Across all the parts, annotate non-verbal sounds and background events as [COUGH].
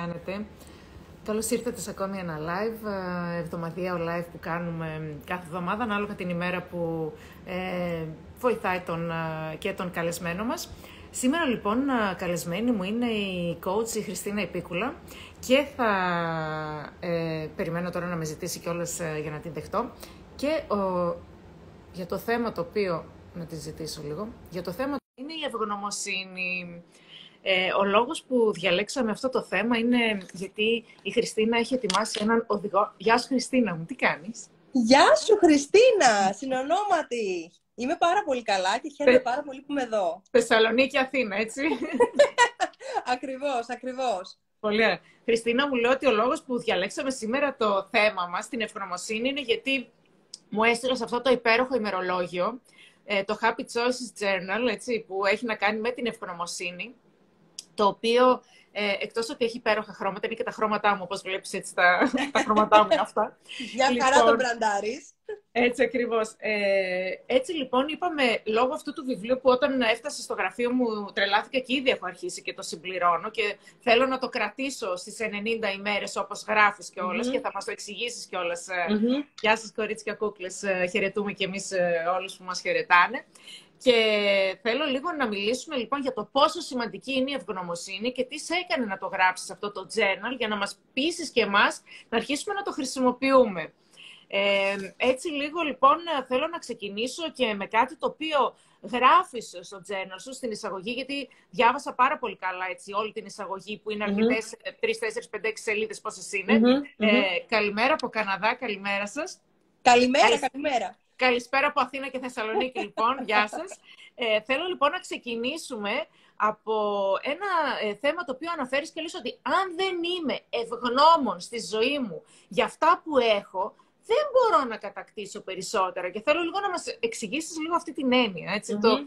κάνετε. Καλώς ήρθατε σε ακόμη ένα live, ε, εβδομαδιαίο live που κάνουμε κάθε εβδομάδα, ανάλογα την ημέρα που ε, βοηθάει τον, ε, και τον καλεσμένο μας. Σήμερα λοιπόν καλεσμένη μου είναι η coach η Χριστίνα Επίκουλα και θα ε, περιμένω τώρα να με ζητήσει κιόλας ε, για να την δεχτώ και για το θέμα το οποίο, να τη ζητήσω λίγο, για το θέμα είναι η ευγνωμοσύνη. Ε, ο λόγος που διαλέξαμε αυτό το θέμα είναι γιατί η Χριστίνα έχει ετοιμάσει έναν οδηγό. Γεια σου Χριστίνα μου, τι κάνεις; Γεια σου Χριστίνα, συνονόματι. Είμαι πάρα πολύ καλά και χαίρομαι πάρα πολύ που είμαι εδώ. Θεσσαλονίκη, Αθήνα, έτσι. [LAUGHS] ακριβώς, ακριβώς. Πολύ ωραία. Χριστίνα, μου λέει ότι ο λόγος που διαλέξαμε σήμερα το θέμα μας, την ευγνωμοσύνη, είναι γιατί μου έστειλες αυτό το υπέροχο ημερολόγιο, ε, το Happy Choices Journal, έτσι, που έχει να κάνει με την ευγνωμοσύνη το οποίο ε, εκτός ότι έχει υπέροχα χρώματα, είναι και τα χρώματά μου, όπως βλέπεις έτσι τα, [LAUGHS] τα χρώματά μου είναι αυτά. Μια λοιπόν, χαρά τον μπραντάρεις. Έτσι ακριβώς. Ε, έτσι λοιπόν είπαμε, λόγω αυτού του βιβλίου που όταν έφτασε στο γραφείο μου τρελάθηκα και ήδη έχω αρχίσει και το συμπληρώνω και θέλω να το κρατήσω στις 90 ημέρες όπως γράφεις και όλες και θα μας το εξηγήσεις κιόλας. Mm-hmm. Γεια σας, κορίτσια κούκλες. Ε, χαιρετούμε κι εμείς ε, όλους που μας χαιρετάνε. Και θέλω λίγο να μιλήσουμε λοιπόν για το πόσο σημαντική είναι η ευγνωμοσύνη και τι σε έκανε να το γράψεις αυτό το journal για να μας πείσεις και εμάς να αρχίσουμε να το χρησιμοποιούμε. Ε, έτσι λίγο λοιπόν θέλω να ξεκινήσω και με κάτι το οποίο γράφεις στο journal σου στην εισαγωγή, γιατί διάβασα πάρα πολύ καλά έτσι, όλη την εισαγωγή που είναι αρκετές, mm-hmm. 3, 4, 5, 6 σελίδες πόσες είναι. Ε, καλημέρα από Καναδά, καλημέρα σας. Καλημέρα, καλημέρα. Καλησπέρα από Αθήνα και Θεσσαλονίκη, λοιπόν. Γεια σας. Ε, θέλω λοιπόν να ξεκινήσουμε από ένα ε, θέμα το οποίο αναφέρεις και λες ότι αν δεν είμαι ευγνώμων στη ζωή μου για αυτά που έχω, δεν μπορώ να κατακτήσω περισσότερα. Και θέλω λίγο να μας εξηγήσεις λίγο αυτή την έννοια, το,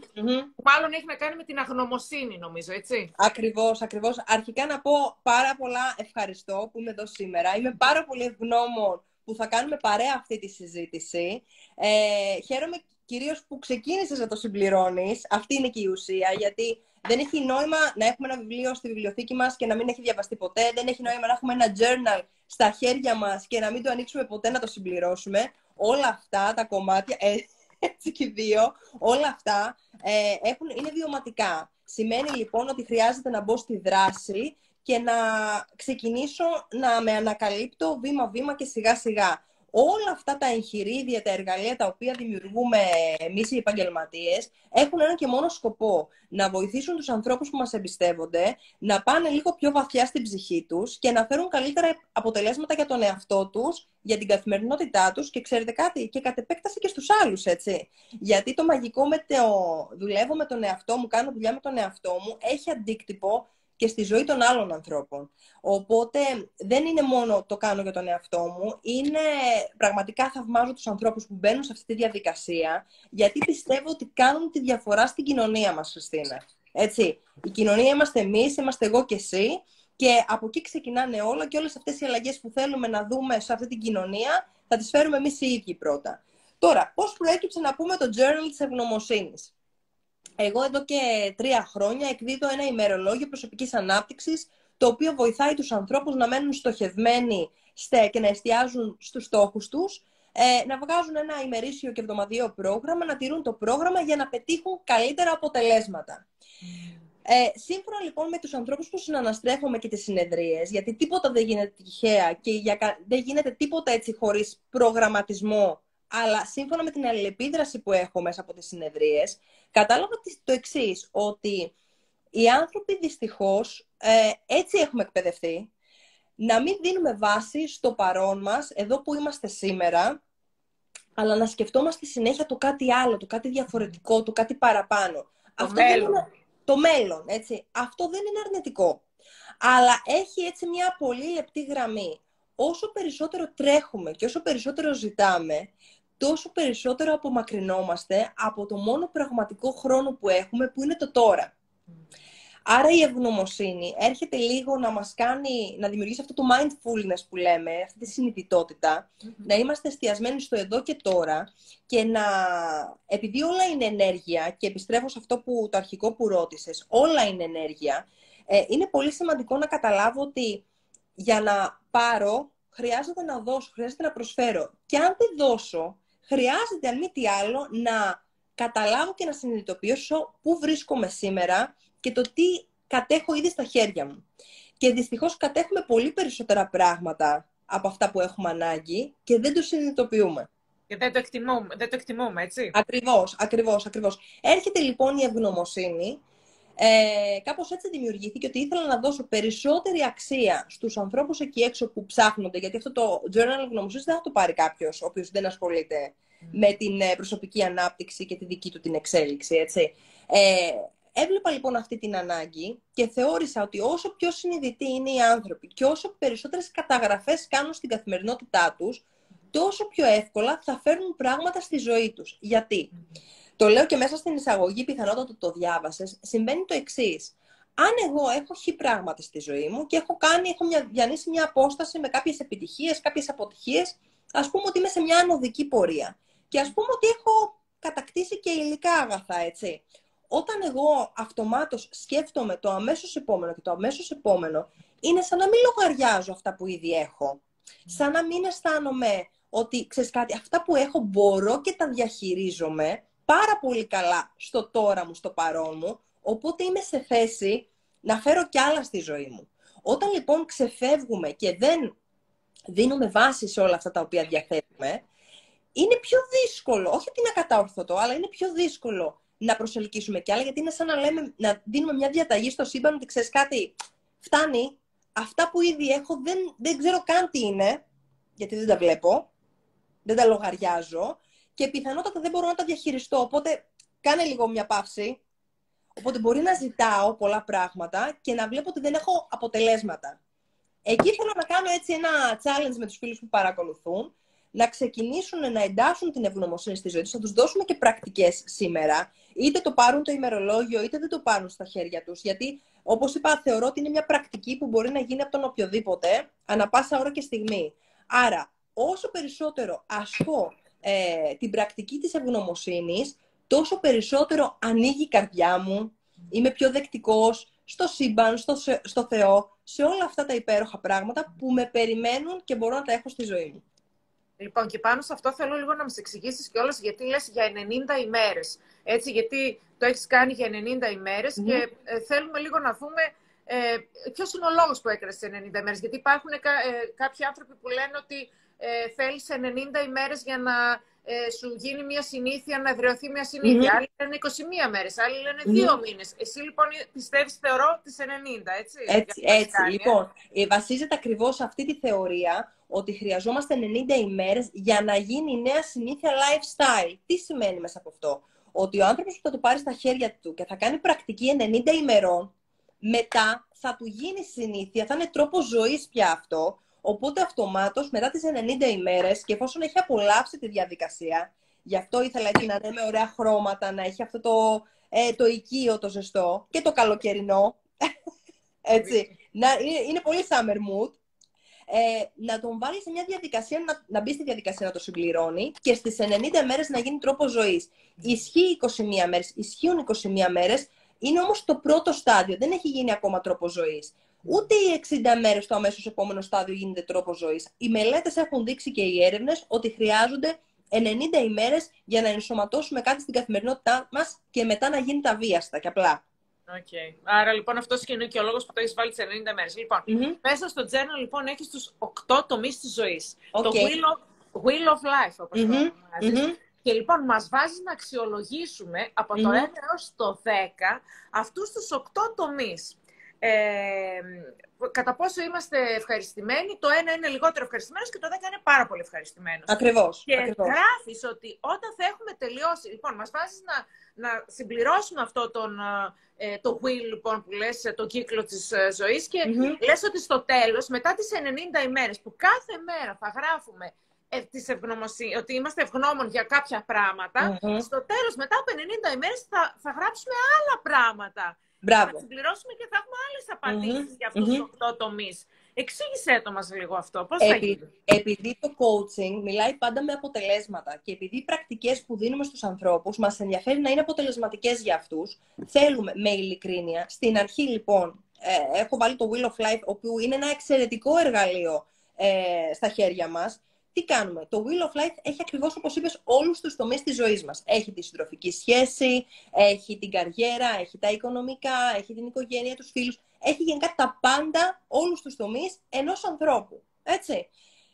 που μάλλον έχει να κάνει με την αγνωμοσύνη, νομίζω, έτσι. Ακριβώς, ακριβώς. Αρχικά να πω πάρα πολλά ευχαριστώ που είμαι εδώ σήμερα. Είμαι πάρα πολύ ευγνώμων που θα κάνουμε παρέα αυτή τη συζήτηση. Ε, χαίρομαι κυρίως που ξεκίνησες να το συμπληρώνεις. Αυτή είναι και η ουσία, γιατί δεν έχει νόημα να έχουμε ένα βιβλίο στη βιβλιοθήκη μας και να μην έχει διαβαστεί ποτέ. Δεν έχει νόημα να έχουμε ένα journal στα χέρια μας και να μην το ανοίξουμε ποτέ να το συμπληρώσουμε. Όλα αυτά τα κομμάτια, ε, έτσι και δύο, όλα αυτά ε, έχουν, είναι βιωματικά. Σημαίνει λοιπόν ότι χρειάζεται να μπω στη δράση και να ξεκινήσω να με ανακαλύπτω βήμα-βήμα και σιγά-σιγά. Όλα αυτά τα εγχειρίδια, τα εργαλεία τα οποία δημιουργούμε εμείς οι επαγγελματίες έχουν ένα και μόνο σκοπό. Να βοηθήσουν τους ανθρώπους που μας εμπιστεύονται να πάνε λίγο πιο βαθιά στην ψυχή τους και να φέρουν καλύτερα αποτελέσματα για τον εαυτό τους, για την καθημερινότητά τους και ξέρετε κάτι, και κατ' επέκταση και στους άλλους, έτσι. Γιατί το μαγικό με το δουλεύω με τον εαυτό μου, κάνω δουλειά με τον εαυτό μου, έχει αντίκτυπο και στη ζωή των άλλων ανθρώπων. Οπότε δεν είναι μόνο το κάνω για τον εαυτό μου, είναι πραγματικά θαυμάζω τους ανθρώπους που μπαίνουν σε αυτή τη διαδικασία, γιατί πιστεύω ότι κάνουν τη διαφορά στην κοινωνία μας, Χριστίνα. Έτσι, η κοινωνία είμαστε εμείς, είμαστε εγώ και εσύ, και από εκεί ξεκινάνε όλα και όλες αυτές οι αλλαγές που θέλουμε να δούμε σε αυτή την κοινωνία, θα τις φέρουμε εμείς οι ίδιοι πρώτα. Τώρα, πώς προέκυψε να πούμε το journal της ευγνωμοσύνης; Εγώ εδώ και τρία χρόνια εκδίδω ένα ημερολόγιο προσωπικής ανάπτυξης, το οποίο βοηθάει τους ανθρώπους να μένουν στοχευμένοι και να εστιάζουν στους στόχους τους, ε, να βγάζουν ένα ημερήσιο και εβδομαδιαίο πρόγραμμα, να τηρούν το πρόγραμμα για να πετύχουν καλύτερα αποτελέσματα. Ε, σύμφωνα λοιπόν με τους ανθρώπους που συναναστρέφομαι και τις συνεδρίες, γιατί τίποτα δεν γίνεται τυχαία και για, δεν γίνεται τίποτα έτσι χωρίς προγραμματισμό αλλά σύμφωνα με την αλληλεπίδραση που έχω μέσα από τις συνεδρίες, κατάλαβα το εξής ότι οι άνθρωποι δυστυχώς ε, έτσι έχουμε εκπαιδευτεί, να μην δίνουμε βάση στο παρόν μας, εδώ που είμαστε σήμερα, αλλά να σκεφτόμαστε συνέχεια το κάτι άλλο, το κάτι διαφορετικό, το κάτι παραπάνω. Το Αυτό μέλλον. Είναι, το μέλλον, έτσι. Αυτό δεν είναι αρνητικό. Αλλά έχει έτσι μια πολύ λεπτή γραμμή. Όσο περισσότερο τρέχουμε και όσο περισσότερο ζητάμε, τόσο περισσότερο απομακρυνόμαστε από το μόνο πραγματικό χρόνο που έχουμε, που είναι το τώρα. Άρα η ευγνωμοσύνη έρχεται λίγο να μας κάνει, να δημιουργήσει αυτό το mindfulness που λέμε, αυτή τη συνειδητότητα, να είμαστε εστιασμένοι στο εδώ και τώρα και να, επειδή όλα είναι ενέργεια και επιστρέφω σε αυτό που το αρχικό που ρώτησες, όλα είναι ενέργεια, ε, είναι πολύ σημαντικό να καταλάβω ότι για να πάρω, χρειάζεται να δώσω, χρειάζεται να προσφέρω. Και αν δεν δώσω, χρειάζεται, αν μη τι άλλο, να καταλάβω και να συνειδητοποιήσω πού βρίσκομαι σήμερα και το τι κατέχω ήδη στα χέρια μου. Και δυστυχώς κατέχουμε πολύ περισσότερα πράγματα από αυτά που έχουμε ανάγκη και δεν το συνειδητοποιούμε. Και δεν το εκτιμούμε, δεν το εκτιμούμε έτσι; Ακριβώς, ακριβώς, ακριβώς. Έρχεται λοιπόν η ευγνωμοσύνη. Ε, κάπως έτσι δημιουργήθηκε ότι ήθελα να δώσω περισσότερη αξία στους ανθρώπους εκεί έξω που ψάχνονται, γιατί αυτό το journal ευγνωμοσύνης δεν θα το πάρει κάποιος ο οποίος δεν ασχολείται με την ε, προσωπική ανάπτυξη και τη δική του την εξέλιξη, έτσι. Ε, έβλεπα λοιπόν αυτή την ανάγκη και θεώρησα ότι όσο πιο συνειδητοί είναι οι άνθρωποι και όσο περισσότερες καταγραφές κάνουν στην καθημερινότητά τους, τόσο πιο εύκολα θα φέρνουν πράγματα στη ζωή τους. Γιατί, το λέω και μέσα στην εισαγωγή, πιθανότατα το διάβασες, συμβαίνει το εξής. Αν εγώ έχω χει πράγματα στη ζωή μου και έχω, κάνει, έχω μια, διανύσει μια απόσταση με κάποιες επιτυχίες, κάποιες αποτυχίες, ας πούμε ότι είμαι σε μια ανωδική πορεία. Και ας πούμε ότι έχω κατακτήσει και υλικά αγαθά, έτσι. Όταν εγώ αυτομάτως σκέφτομαι το αμέσως επόμενο και το αμέσως επόμενο, είναι σαν να μην λογαριάζω αυτά που ήδη έχω. Σαν να μην αισθάνομαι ότι, ξέρεις κάτι, αυτά που έχω μπορώ και τα διαχειρίζομαι πάρα πολύ καλά στο τώρα μου, στο παρόν μου, οπότε είμαι σε θέση να φέρω κι άλλα στη ζωή μου. Όταν λοιπόν ξεφεύγουμε και δεν δίνουμε βάση σε όλα αυτά τα οποία διαθέτουμε, είναι πιο δύσκολο, όχι ότι είναι ακαταόρθωτο, αλλά είναι πιο δύσκολο να προσελκύσουμε κι άλλα, γιατί είναι σαν να, λέμε, να δίνουμε μια διαταγή στο σύμπαν ότι ξέρεις κάτι, φτάνει, αυτά που ήδη έχω δεν, δεν ξέρω καν τι είναι, γιατί δεν τα βλέπω, δεν τα λογαριάζω και πιθανότατα δεν μπορώ να τα διαχειριστώ, οπότε κάνε λίγο μια παύση. Οπότε μπορεί να ζητάω πολλά πράγματα και να βλέπω ότι δεν έχω αποτελέσματα. Εκεί θέλω να κάνω έτσι ένα challenge με τους φίλους που παρακολουθούν, να ξεκινήσουν να εντάσσουν την ευγνωμοσύνη στη ζωή τους, θα τους δώσουμε και πρακτικές σήμερα, είτε το πάρουν το ημερολόγιο, είτε δεν το πάρουν στα χέρια τους, γιατί όπως είπα θεωρώ ότι είναι μια πρακτική που μπορεί να γίνει από τον οποιοδήποτε, ανα πάσα ώρα και στιγμή. Άρα, όσο περισσότερο ασκώ ε, την πρακτική της ευγνωμοσύνης, τόσο περισσότερο ανοίγει η καρδιά μου, είμαι πιο δεκτικός στο σύμπαν, στο, στο Θεό, σε όλα αυτά τα υπέροχα πράγματα που με περιμένουν και μπορώ να τα έχω στη ζωή μου. Λοιπόν, και πάνω σε αυτό θέλω λίγο να μας εξηγήσεις κιόλας γιατί λες για 90 ημέρες. Έτσι, γιατί το έχεις κάνει για 90 ημερες και ε, θέλουμε λίγο να δούμε ε, ποιος είναι ο λόγος που έκανες 90 ημέρες. Γιατί υπάρχουν ε, κάποιοι άνθρωποι που λένε ότι ε, θέλεις 90 ημέρες για να ε, σου γίνει μια συνήθεια, να εδραιωθεί μια συνήθεια. Mm-hmm. Άλλοι λένε 21 μέρες, άλλοι λένε 2 mm μήνες. Εσύ λοιπόν πιστεύεις, θεωρώ, τις 90, έτσι. Έτσι, έτσι. Κάνει, λοιπόν, ε; βασίζεται ακριβώς σε αυτή τη θεωρία ότι χρειαζόμαστε 90 ημέρες για να γίνει η νέα συνήθεια lifestyle. Τι σημαίνει μέσα από αυτό; Ότι ο άνθρωπος που θα το πάρει στα χέρια του και θα κάνει πρακτική 90 ημερών, μετά θα του γίνει συνήθεια, θα είναι τρόπος ζωής πια αυτό, οπότε αυτομάτως μετά τις 90 ημέρες και εφόσον έχει απολαύσει τη διαδικασία, γι' αυτό ήθελα έτσι να είναι με ωραία χρώματα, να έχει αυτό το, ε, το οικείο το ζεστό και το καλοκαιρινό, [LAUGHS] έτσι, να, είναι, είναι πολύ summer mood, ε, να τον βάλει σε μια διαδικασία, να, να μπει στη διαδικασία να το συμπληρώνει και στις 90 μέρες να γίνει τρόπο ζωής. Ισχύει 21 μέρες, ισχύουν 21 μέρες, είναι όμως το πρώτο στάδιο, δεν έχει γίνει ακόμα τρόπο ζωής. Ούτε οι 60 μέρες το αμέσως επόμενο στάδιο γίνεται τρόπος ζωής. Οι μελέτες έχουν δείξει και οι έρευνες ότι χρειάζονται 90 ημέρες για να ενσωματώσουμε κάτι στην καθημερινότητά μας και μετά να γίνει τα βίαστα και απλά. Okay. Άρα λοιπόν αυτός είναι και ο λόγος που το έχεις βάλει τι 90 μέρες. Λοιπόν, μέσα στο journal λοιπόν έχεις τους 8 τομείς της ζωής. Το wheel of, wheel of life, όπως mm-hmm. το ονομαζει Και λοιπόν μας βάζει να αξιολογήσουμε από το 1 έως το 10 αυτούς τους 8 τομείς. Ε, κατά πόσο είμαστε ευχαριστημένοι, το ένα είναι λιγότερο ευχαριστημένος και το 10 είναι πάρα πολύ ευχαριστημένος. Ακριβώς. Και γράφεις ότι όταν θα έχουμε τελειώσει. Λοιπόν, μας βάζεις να, να συμπληρώσουμε αυτό τον, ε, το wheel λοιπόν, που λες, το κύκλο της ε, ζωής και mm λες ότι στο τέλος, μετά τις 90 ημέρες που κάθε μέρα θα γράφουμε ε, της ότι είμαστε ευγνώμων για κάποια στο τέλος μετά από 90 ημέρες θα, θα γράψουμε άλλα πράγματα. Μπράβο. Θα συμπληρώσουμε και θα έχουμε άλλες απαντήσεις για αυτούς τους 8 τομείς. Εξήγησέ το μας λίγο αυτό. Πώς θα γίνει. Επειδή το coaching μιλάει πάντα με αποτελέσματα και επειδή οι πρακτικές που δίνουμε στους ανθρώπους μας ενδιαφέρει να είναι αποτελεσματικές για αυτούς, θέλουμε με ειλικρίνεια, στην αρχή λοιπόν, ε, έχω βάλει το Wheel of Life, όπου είναι ένα εξαιρετικό εργαλείο ε, στα χέρια μας, τι κάνουμε; Το Wheel of Life έχει ακριβώς, όπως είπες, όλους τους τομείς της ζωής μας. Έχει τη συντροφική σχέση, έχει την καριέρα, έχει τα οικονομικά, έχει την οικογένεια, τους φίλους. Έχει γενικά τα πάντα, όλους τους τομείς ενός ανθρώπου. Έτσι.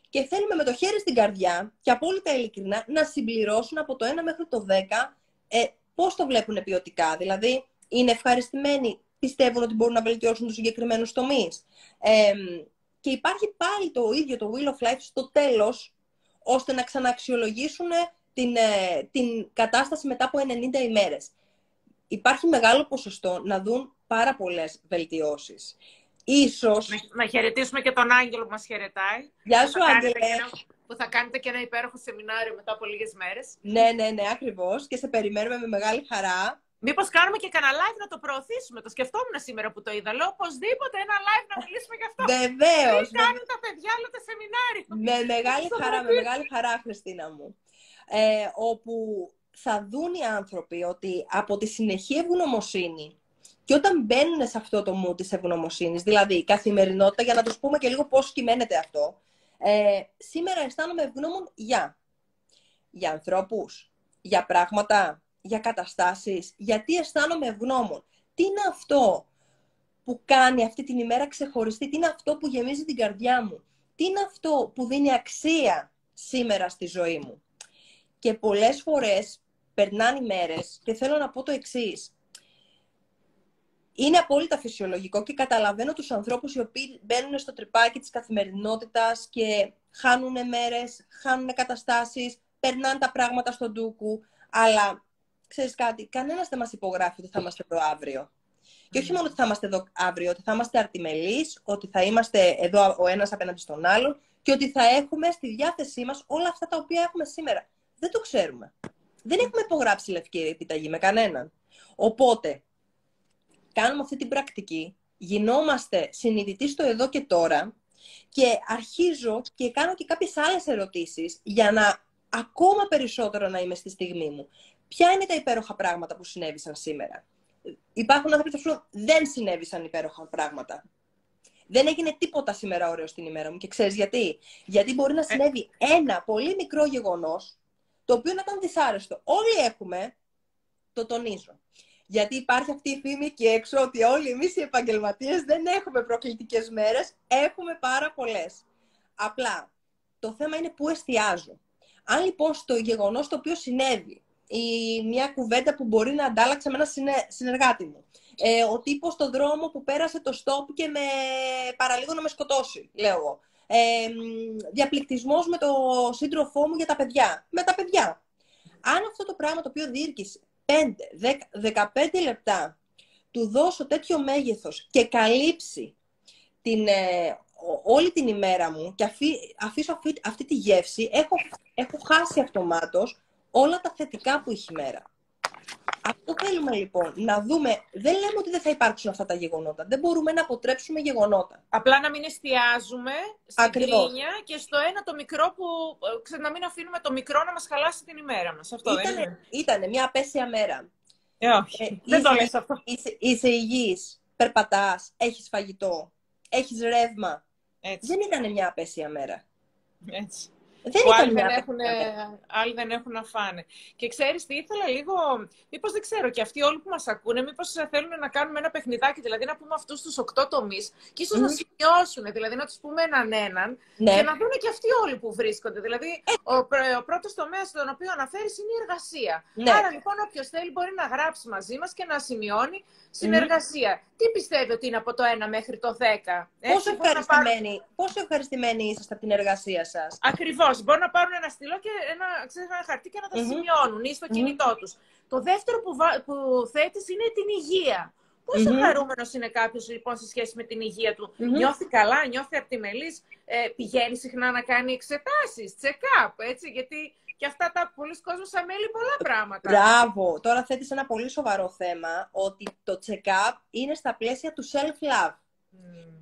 Και θέλουμε με το χέρι στην καρδιά και απόλυτα ειλικρινά να συμπληρώσουν από το 1 μέχρι το 10 ε, πώς το βλέπουν ποιοτικά. Δηλαδή, είναι ευχαριστημένοι, πιστεύουν ότι μπορούν να βελτιώσουν τους συγκεκριμένους τομείς. Ε, και υπάρχει πάλι το ίδιο το Wheel of Life στο τέλος, ώστε να ξαναξιολογήσουν την, ε, την κατάσταση μετά από 90 ημέρες. Υπάρχει μεγάλο ποσοστό να δουν πάρα πολλές βελτιώσεις. Ίσως... Να, χαιρετήσουμε και τον Άγγελο που μας χαιρετάει. Γεια σου, Άγγελε. Που θα κάνετε και ένα υπέροχο σεμινάριο μετά από λίγες μέρες. Ναι, ναι, ναι, ακριβώς. Και σε περιμένουμε με μεγάλη χαρά. Μήπως κάνουμε και κανένα live να το προωθήσουμε; Το σκεφτόμουν σήμερα που το είδα. Λέω οπωσδήποτε ένα live να μιλήσουμε γι' αυτό. Βεβαίως. Τι κάνουν τα παιδιά όλο το σεμινάριο. Με μεγάλη χαρά, με μεγάλη χαρά, Χριστίνα μου. Ε, όπου θα δουν οι άνθρωποι ότι από τη συνεχή ευγνωμοσύνη και όταν μπαίνουν σε αυτό το μου της ευγνωμοσύνης, δηλαδή η καθημερινότητα, για να τους πούμε και λίγο πώς κυμαίνεται αυτό, ε, σήμερα αισθάνομαι ευγνώμων για, για ανθρώπους, για πράγματα, για καταστάσεις, γιατί αισθάνομαι ευγνώμων. Τι είναι αυτό που κάνει αυτή την ημέρα ξεχωριστή, τι είναι αυτό που γεμίζει την καρδιά μου, τι είναι αυτό που δίνει αξία σήμερα στη ζωή μου. Και πολλές φορές περνάνε ημέρες και θέλω να πω το εξής. Είναι απόλυτα φυσιολογικό και καταλαβαίνω τους ανθρώπους οι οποίοι μπαίνουν στο τρυπάκι της καθημερινότητας και χάνουν μέρες, χάνουν καταστάσεις, περνάνε τα πράγματα στον ντούκου, αλλά ξέρεις κάτι, κανένας δεν μας υπογράφει ότι θα είμαστε εδώ αύριο. Και όχι μόνο ότι θα είμαστε εδώ αύριο, ότι θα είμαστε αρτιμελείς, ότι θα είμαστε εδώ ο ένας απέναντι στον άλλον και ότι θα έχουμε στη διάθεσή μας όλα αυτά τα οποία έχουμε σήμερα. Δεν το ξέρουμε. Δεν έχουμε υπογράψει λευκή επιταγή με κανέναν. Οπότε, κάνουμε αυτή την πρακτική, γινόμαστε συνειδητοί στο εδώ και τώρα και αρχίζω και κάνω και κάποιες άλλες ερωτήσεις για να ακόμα περισσότερο να είμαι στη στιγμή μου. Ποια είναι τα υπέροχα πράγματα που συνέβησαν σήμερα; Υπάρχουν άνθρωποι που θα δεν συνέβησαν υπέροχα πράγματα. Δεν έγινε τίποτα σήμερα ωραίο στην ημέρα μου. Και ξέρεις γιατί; Γιατί μπορεί να ε. συνέβη ένα πολύ μικρό γεγονός, το οποίο να ήταν δυσάρεστο. Όλοι έχουμε, το τονίζω. Γιατί υπάρχει αυτή η φήμη εκεί έξω ότι όλοι εμείς οι επαγγελματίες δεν έχουμε προκλητικές μέρες, έχουμε πάρα πολλές. Απλά το θέμα είναι πού εστιάζω. Αν λοιπόν στο γεγονός το οποίο συνέβη η, μια κουβέντα που μπορεί να αντάλλαξε με ένα συνεργάτη μου. Ε, ο τύπος στο δρόμο που πέρασε το στόπ και με παραλίγο να με σκοτώσει, λέω εγώ. Ε, διαπληκτισμός με το σύντροφό μου για τα παιδιά. Με τα παιδιά. Αν αυτό το πράγμα το οποίο διήρκησε 5, 10, 15 λεπτά του δώσω τέτοιο μέγεθος και καλύψει την, ε, όλη την ημέρα μου και αφήσω αυτή, αυτή τη γεύση, έχω, έχω χάσει αυτομάτως όλα τα θετικά που έχει η μέρα. Αυτό θέλουμε λοιπόν, να δούμε. Δεν λέμε ότι δεν θα υπάρξουν αυτά τα γεγονότα. Δεν μπορούμε να αποτρέψουμε γεγονότα. Απλά να μην εστιάζουμε στην κρίνια και στο ένα το μικρό που. Ε, να μην αφήνουμε το μικρό να μας χαλάσει την ημέρα μας. Αυτό ήτανε, δεν είναι. Ήτανε μια απέσια μέρα. Ε, όχι. Ε, δεν το λες αυτό. Είσαι, είσαι υγιής, περπατάς, έχεις φαγητό, έχεις ρεύμα. Έτσι. Δεν ήταν μια απέσια μέρα. Έτσι. Δεν που άλλοι δεν, έχουν, άλλοι δεν έχουν να φάνε. Και ξέρεις τι, ήθελα λίγο, μήπως δεν ξέρω, και αυτοί όλοι που μας ακούνε, μήπως θέλουν να κάνουμε ένα παιχνιδάκι, δηλαδή να πούμε αυτούς τους οκτώ τομείς και ίσως να σημειώσουν, δηλαδή να τους πούμε έναν έναν ναι. και να δουν και αυτοί όλοι που βρίσκονται. Δηλαδή, ε. ο, ο πρώτος τομέας στον οποίο αναφέρεις είναι η εργασία. Ναι. Άρα λοιπόν όποιος θέλει μπορεί να γράψει μαζί μας και να σημειώνει συνεργασία. Τι πιστεύετε ότι είναι από το 1 μέχρι το 10. Πόσο ευχαριστημένοι, πόσο ευχαριστημένοι είσαστε από την εργασία σας; Ακριβώς. Μπορούν να πάρουν ένα στυλό και ένα, ξέρεις, ένα χαρτί και να τα σημειώνουν ή στο κινητό τους. Το δεύτερο που, που θέτεις είναι την υγεία. Πόσο mm-hmm. χαρούμενος είναι κάποιος λοιπόν σε σχέση με την υγεία του; Νιώθει καλά, νιώθει αρτιμελής, ε, πηγαίνει συχνά να κάνει εξετάσεις, check-up, έτσι, γιατί και αυτά τα πολλοί κόσμος αμέλει πολλά πράγματα. Μπράβο. Τώρα θέτεις ένα πολύ σοβαρό θέμα, ότι το check-up είναι στα πλαίσια του self-love.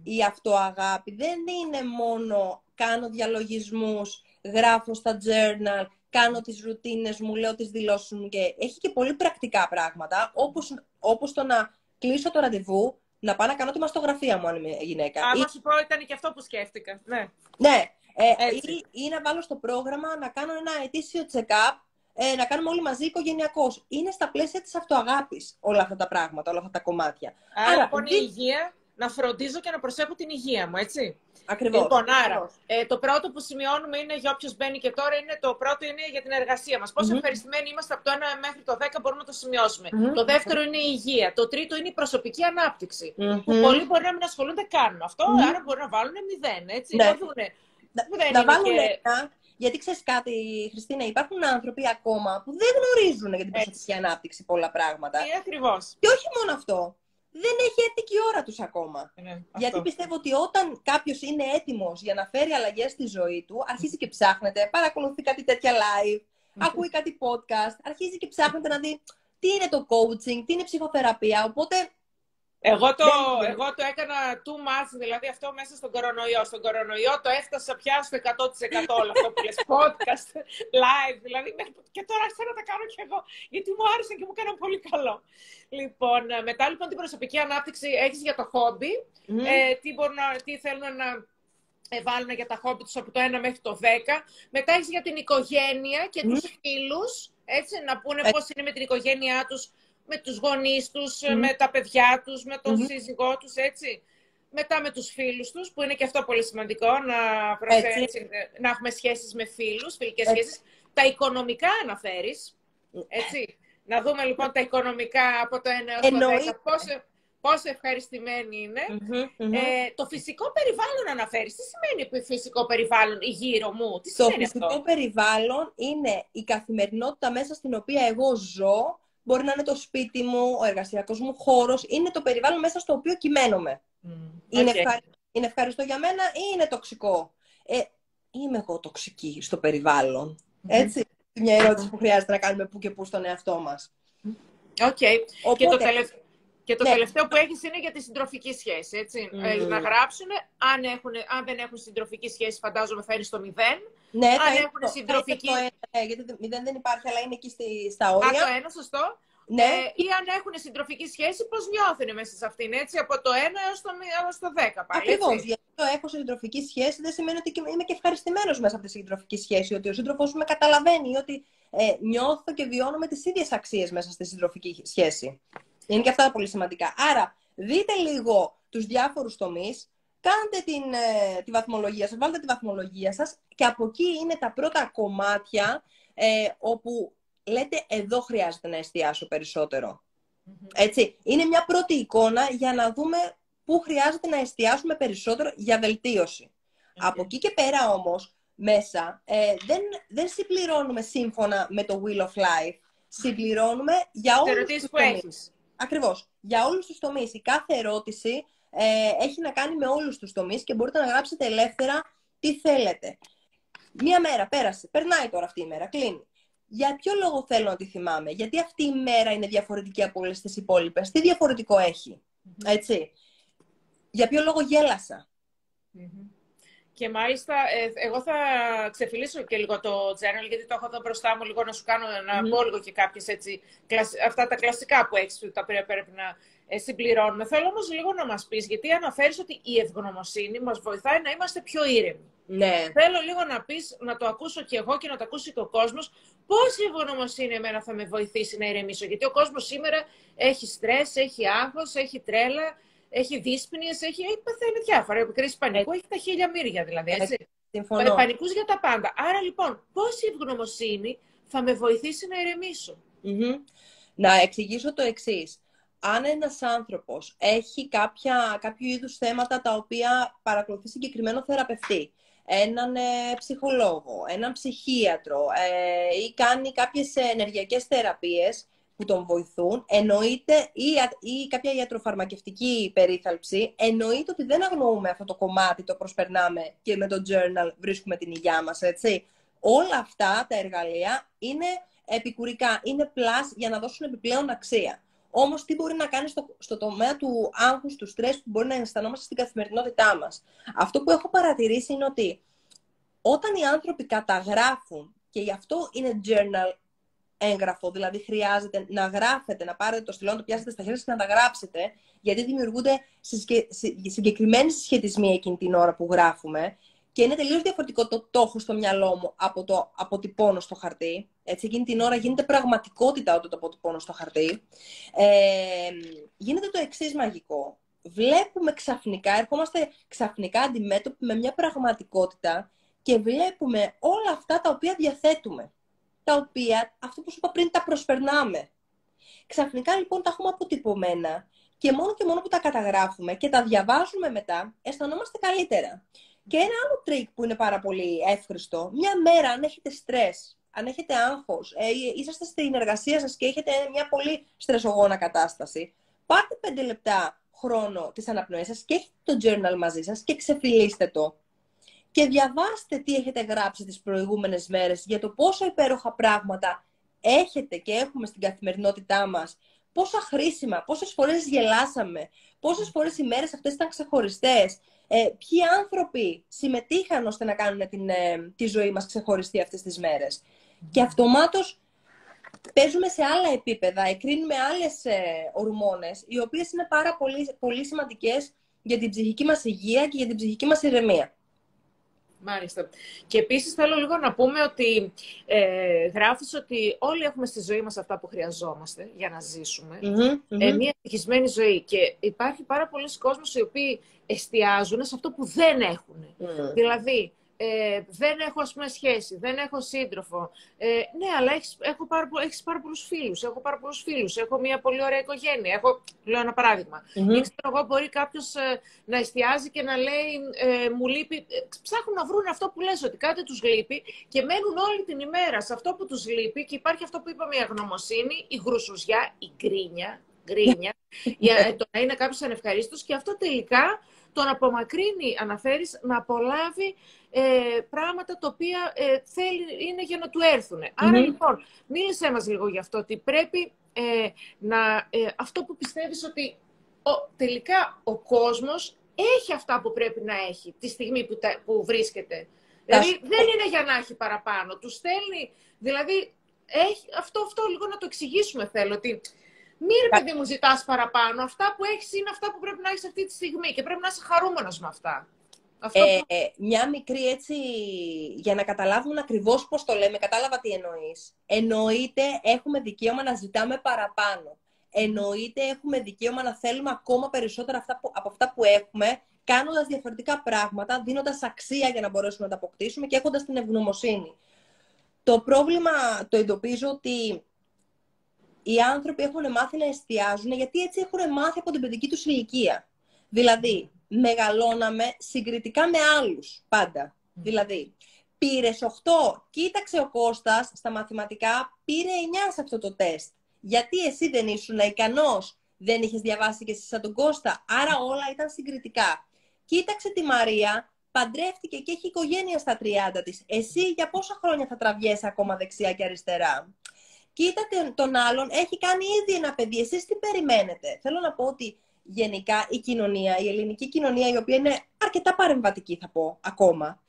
Η αυτοαγάπη δεν είναι μόνο κάνω διαλογισμούς, γράφω στα journal, κάνω τις ρουτίνες μου, λέω τις δηλώσεις μου και έχει και πολύ πρακτικά πράγματα, όπως, όπως το να κλείσω το ραντεβού, να πάω να κάνω τη μαστογραφία μου αν είμαι γυναίκα. Άμα ή... σου πω, ήταν και αυτό που σκέφτηκα. Ναι. Ναι. Ε, ή, ή, να βάλω στο πρόγραμμα να κάνω ένα ετήσιο check-up, ε, να κάνουμε όλοι μαζί οικογενειακώς. Είναι στα πλαίσια της αυτοαγάπης όλα αυτά τα πράγματα, όλα αυτά τα κομμάτια. Άρα, Άρα λοιπόν, η υγεία, να φροντίζω και να προσέχω την υγεία μου, έτσι. Ακριβώς. Λοιπόν, άρα, ε, το πρώτο που σημειώνουμε είναι για όποιος μπαίνει και τώρα, είναι το πρώτο είναι για την εργασία μας. Πόσο mm-hmm. ευχαριστημένοι είμαστε από το 1 μέχρι το 10 μπορούμε να το σημειώσουμε. Mm-hmm. Το δεύτερο είναι η υγεία. Το τρίτο είναι η προσωπική ανάπτυξη. Mm-hmm. Που πολλοί μπορεί να μην ασχολούνται καν με αυτό, mm-hmm. άρα μπορεί να βάλουν μηδέν. Έτσι, ναι. να δούνε. Να, να βάλουν και... ένα, γιατί ξέρεις κάτι, Χριστίνα, υπάρχουν άνθρωποι ακόμα που δεν γνωρίζουν για την προσωπική ανάπτυξη πολλά πράγματα. Ε, ακριβώς. Και όχι μόνο αυτό δεν έχει έρθει και η ώρα τους ακόμα. Ναι, Γιατί πιστεύω ότι όταν κάποιος είναι έτοιμος για να φέρει αλλαγές στη ζωή του, αρχίζει και ψάχνεται, παρακολουθεί κάτι τέτοια live, ακούει κάτι podcast, αρχίζει και ψάχνεται να δει τι είναι το coaching, τι είναι η ψυχοθεραπεία. Οπότε εγώ το, εγώ το έκανα too much, δηλαδή αυτό μέσα στον κορονοϊό. Στον κορονοϊό το έφτασα πια στο 100% όλο αυτό που λες [LAUGHS] podcast, live, δηλαδή και τώρα άρχισα να τα κάνω κι εγώ, γιατί μου άρεσαν και μου έκαναν πολύ καλό. Λοιπόν, μετά λοιπόν την προσωπική ανάπτυξη έχεις για το χόμπι, ε, τι, μπορούν, τι θέλουν να βάλουν για τα χόμπι τους από το 1 μέχρι το 10. Μετά έχεις για την οικογένεια και mm. τους φίλους, έτσι, να πούνε ε... πώς είναι με την οικογένειά τους, με τους γονείς τους, με τα παιδιά τους, με τον mm σύζυγό τους, έτσι. Μετά με τους φίλους τους, που είναι και αυτό πολύ σημαντικό, να, έτσι. να έχουμε σχέσεις με φίλους, φιλικές σχέσεις. Τα οικονομικά αναφέρεις, έτσι. Να δούμε λοιπόν τα οικονομικά από το 1 έως το 10, πόσο, πόσο ευχαριστημένοι είναι. Ε, το φυσικό περιβάλλον αναφέρεις. Τι σημαίνει φυσικό περιβάλλον γύρω μου, τι Το φυσικό περιβάλλον είναι η καθημερινότητα μέσα στην οποία εγώ ζω, μπορεί να είναι το σπίτι μου, ο εργασιακός μου χώρος, είναι το περιβάλλον μέσα στο οποίο κυμαίνομαι. Mm, είναι, είναι ευχαριστώ για μένα ή είναι τοξικό; Ε, είμαι εγώ τοξική στο περιβάλλον. Έτσι, μια ερώτηση που χρειάζεται να κάνουμε που και που στον εαυτό μας. OK. Okay. και το, τελευταίο, και το ναι. τελευταίο που έχεις είναι για τη συντροφική σχέση, έτσι. Mm. να γράψουν, αν, έχουν, αν δεν έχουν συντροφική σχέση, φαντάζομαι θα είναι στο μηδέν. Ναι, αν θα έχουν το, συντροφική... Θα το γιατί το μηδέν δεν υπάρχει, αλλά είναι εκεί στη, στα όρια. Α, το ένα, σωστό. Ναι. Ε, ή αν έχουν συντροφική σχέση, πώς νιώθουν μέσα σε αυτήν, έτσι, από το 1 έως το, έως το 10 πάλι. Ακριβώς. Γιατί το έχω συντροφική σχέση δεν σημαίνει ότι είμαι και ευχαριστημένος μέσα από τη συντροφική σχέση, ότι ο σύντροφός μου με καταλαβαίνει, ότι ε, νιώθω και βιώνω με τις ίδιες αξίες μέσα στη συντροφική σχέση. Είναι και αυτά πολύ σημαντικά. Άρα, δείτε λίγο τους διάφορους τομείς, κάντε την, ε, τη βαθμολογία σας, βάλτε τη βαθμολογία σας και από εκεί είναι τα πρώτα κομμάτια ε, όπου λέτε εδώ χρειάζεται να εστιάσω Έτσι, είναι μια πρώτη εικόνα για να δούμε πού χρειάζεται να εστιάσουμε περισσότερο για βελτίωση. Από εκεί και πέρα όμως, μέσα, ε, δεν, δεν συμπληρώνουμε σύμφωνα με το Wheel of Life. Συμπληρώνουμε για όλους τους τομείς. Ακριβώς. Για όλους τους τομείς. Η κάθε ερώτηση ε, έχει να κάνει με όλους τους τομείς και μπορείτε να γράψετε ελεύθερα τι θέλετε. Μία μέρα πέρασε. Περνάει τώρα αυτή η μέρα. Κλείνει. Για ποιο λόγο θέλω να τη θυμάμαι; Γιατί αυτή η μέρα είναι διαφορετική από όλες τις υπόλοιπες. Τι διαφορετικό Έτσι. Για ποιο λόγο Και μάλιστα, ε, εγώ θα ξεφυλίσω και λίγο το journal, γιατί το έχω εδώ μπροστά μου λίγο να σου κάνω, να mm πω λίγο και κάποιες έτσι, αυτά τα κλασικά που έχεις, που τα πρέπει να ε, συμπληρώνουμε. Θέλω όμως λίγο να μας πεις, γιατί αναφέρεις ότι η ευγνωμοσύνη μας βοηθάει να είμαστε πιο ήρεμοι. Ναι. Θέλω λίγο να πεις, να το ακούσω και εγώ και να το ακούσει και ο κόσμος, πώς η ευγνωμοσύνη εμένα θα με βοηθήσει να ηρεμήσω. Γιατί ο κόσμος σήμερα έχει στρες, έχει άγχος, έχει τρέλα, έχει δύσπνιες, έχει, έχει παθαίνει διάφορα. Η κρίση πανικού έχει τα χίλια μύρια δηλαδή, έτσι. Συμφωνώ. Πανικούς για τα πάντα. Άρα λοιπόν, πώς η ευγνωμοσύνη θα με βοηθήσει να ηρεμησω Να εξηγήσω το εξής. Αν ένας άνθρωπος έχει κάποια, κάποιο είδους θέματα τα οποία παρακολουθεί συγκεκριμένο θεραπευτή, έναν ε, ψυχολόγο, έναν ψυχίατρο ε, ή κάνει κάποιες ενεργειακές θεραπείες που τον βοηθούν, εννοείται ή, ή κάποια ιατροφαρμακευτική περίθαλψη, εννοείται ότι δεν αγνοούμε αυτό το κομμάτι, το προσπερνάμε και με το journal βρίσκουμε την υγειά μας, έτσι. Όλα αυτά τα εργαλεία είναι επικουρικά, είναι plus για να δώσουν επιπλέον αξία. Όμως τι μπορεί να κάνει στο, στο τομέα του άγχους, του στρες που μπορεί να αισθανόμαστε στην καθημερινότητά μας; Αυτό που έχω παρατηρήσει είναι ότι όταν οι άνθρωποι καταγράφουν, και γι' αυτό είναι journal έγγραφο, δηλαδή χρειάζεται να γράφετε, να πάρετε το στυλό, να το πιάσετε στα χέρια σας και να τα γράψετε, γιατί δημιουργούνται συγκεκριμένοι συσχετισμοί εκείνη την ώρα που γράφουμε και είναι τελείως διαφορετικό το το έχω στο μυαλό μου από το αποτυπώνω στο χαρτί. Έτσι, εκείνη την ώρα γίνεται πραγματικότητα όταν το αποτυπώνω στο χαρτί. Ε, γίνεται το εξής μαγικό. Βλέπουμε ξαφνικά, ερχόμαστε ξαφνικά αντιμέτωποι με μια πραγματικότητα και βλέπουμε όλα αυτά τα οποία διαθέτουμε. Τα οποία, αυτό που σου είπα πριν, τα προσπερνάμε. Ξαφνικά λοιπόν τα έχουμε αποτυπωμένα και μόνο και μόνο που τα καταγράφουμε και τα διαβάζουμε μετά, αισθανόμαστε καλύτερα. Και ένα άλλο τρικ που είναι πάρα πολύ εύχρηστο, μια μέρα αν έχετε στρες, αν έχετε άγχος, ε, είσαστε στην εργασία σας και έχετε μια πολύ στρεσογόνα κατάσταση, πάρτε πέντε λεπτά χρόνο της αναπνοής σας και έχετε το journal μαζί σας και ξεφυλίστε το. Και διαβάστε τι έχετε γράψει τις προηγούμενες μέρες για το πόσο υπέροχα πράγματα έχετε και έχουμε στην καθημερινότητά μας, πόσα χρήσιμα, πόσες φορές γελάσαμε, πόσες φορές οι μέρες αυτές ήταν ξεχωριστές, ε, ποιοι άνθρωποι συμμετείχαν ώστε να κάνουν την, ε, τη ζωή μας ξεχωριστή αυτές τις μέρες. Και αυτομάτως παίζουμε σε άλλα επίπεδα, εκρίνουμε άλλες ε, ορμόνες, οι οποίες είναι πάρα πολύ, πολύ σημαντικές για την ψυχική μας υγεία και για την ψυχική μας ηρεμία. Μάλιστα. Και επίσης θέλω λίγο να πούμε ότι ε, γράφεις ότι όλοι έχουμε στη ζωή μας αυτά που χρειαζόμαστε για να ζησουμε Ε, μια ευτυχισμένη ζωή. Και υπάρχει πάρα πολλοί κόσμος οι οποίοι εστιάζουν σε αυτό που δεν έχουν. Δηλαδή, ε, δεν έχω ας πούμε σχέση, δεν έχω σύντροφο. Ε, ναι, αλλά έχεις, έχω πάρα, έχεις πάρα πολλούς φίλους, έχω πάρα πολλούς φίλους, έχω μια πολύ ωραία οικογένεια. Έχω, λέω ένα παράδειγμα. Mm-hmm. Ή ξέρω εγώ μπορεί κάποιος ε, να εστιάζει και να λέει ε, μου λείπει, ε, ψάχνουν να βρουν αυτό που λες ότι κάτι τους λείπει και μένουν όλη την ημέρα σε αυτό που τους λείπει και υπάρχει αυτό που είπαμε η αγνωμοσύνη, η γρουσουζιά, η γκρίνια, γκρίνια [LAUGHS] για το να είναι κάποιος ανευχαρίστος και αυτό τελικά τον απομακρύνει, αναφέρεις, να απολάβει ε, πράγματα τα οποία ε, θέλει, είναι για να του ερθουν Άρα λοιπόν, μίλησέ μας λίγο γι' αυτό, ότι πρέπει ε, να, ε, αυτό που πιστεύεις ότι ο, τελικά ο κόσμος έχει αυτά που πρέπει να έχει τη στιγμή που, που βρίσκεται. Δηλαδή δεν είναι για να έχει παραπάνω. Τους στέλνει, δηλαδή έχει, αυτό, αυτό λίγο να το εξηγήσουμε θέλω, ότι μην ρε παιδί μου ζητάς παραπάνω. Αυτά που έχεις είναι αυτά που πρέπει να έχεις αυτή τη στιγμή και πρέπει να είσαι χαρούμενος με αυτά. Αυτό ε, ε, μια μικρή έτσι, για να καταλάβουν ακριβώς πώς το λέμε, κατάλαβα τι εννοείς. Εννοείται έχουμε δικαίωμα να ζητάμε παραπάνω. Εννοείται έχουμε δικαίωμα να θέλουμε ακόμα περισσότερα αυτά που, από αυτά που έχουμε, κάνοντας διαφορετικά πράγματα, δίνοντας αξία για να μπορέσουμε να τα αποκτήσουμε και έχοντας την ευγνωμοσύνη. Το πρόβλημα το εντοπίζω ότι οι άνθρωποι έχουν μάθει να εστιάζουν γιατί έτσι έχουν μάθει από την παιδική τους ηλικία. Δηλαδή, μεγαλώναμε συγκριτικά με άλλους πάντα. Δηλαδή, πήρες 8, κοίταξε ο Κώστας στα μαθηματικά, πήρε 9 σε αυτό το τεστ. Γιατί εσύ δεν ήσουν ικανός, δεν είχες διαβάσει και εσύ σαν τον Κώστα, άρα όλα ήταν συγκριτικά. Κοίταξε τη Μαρία, παντρεύτηκε και έχει οικογένεια στα 30 της. Εσύ για πόσα χρόνια θα τραβιέσαι ακόμα δεξιά και αριστερά; Κοίτα τον άλλον, έχει κάνει ήδη ένα παιδί. Εσείς τι περιμένετε; Θέλω να πω ότι γενικά η κοινωνία, η ελληνική κοινωνία, η οποία είναι αρκετά παρεμβατική θα πω ακόμα,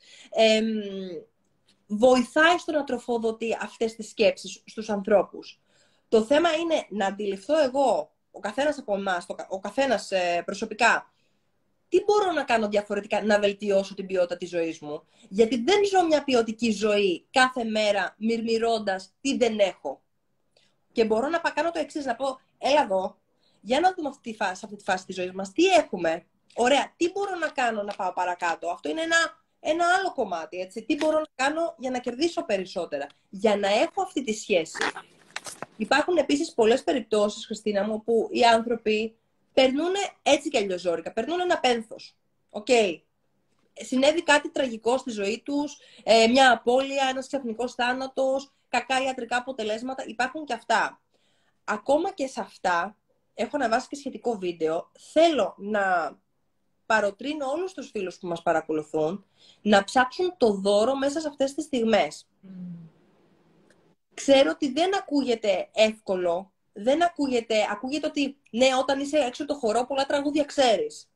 βοηθάει στο να τροφοδοτεί αυτές τις σκέψεις στους ανθρώπους. Το θέμα είναι να αντιληφθώ εγώ, ο καθένας από εμάς, ο καθένας ε, προσωπικά, τι μπορώ να κάνω διαφορετικά να βελτιώσω την ποιότητα της ζωής μου. Γιατί δεν ζω μια ποιοτική ζωή κάθε μέρα μυρμηρώντας τι δεν έχω. Και μπορώ να κάνω το εξής, να πω, έλα εδώ, για να δούμε αυτή τη φάση, αυτή τη φάση της ζωής μας, τι έχουμε. Ωραία, τι μπορώ να κάνω να πάω παρακάτω; Αυτό είναι ένα, ένα άλλο κομμάτι, έτσι. Τι μπορώ να κάνω για να κερδίσω περισσότερα; Για να έχω αυτή τη σχέση. Υπάρχουν επίσης πολλές περιπτώσεις, Χριστίνα μου, που οι άνθρωποι περνούν έτσι κι αλλιώς ζώρικα. Περνούν ένα πένθος. OK. Okay. Συνέβη κάτι τραγικό στη ζωή τους, ε, μια απώλεια, ένας ξαφνικός θάνατος, κακά ιατρικά αποτελέσματα. Υπάρχουν και αυτά. Ακόμα και σε αυτά, έχω ανεβάσει και σχετικό βίντεο, θέλω να παροτρύνω όλους τους φίλους που μας παρακολουθούν να ψάξουν το δώρο μέσα σε αυτές τις στιγμές. Ξέρω ότι δεν ακούγεται εύκολο, δεν ακούγεται, ακούγεται ότι ναι, όταν είσαι έξω από το χορό, πολλά τραγούδια ξέρεις.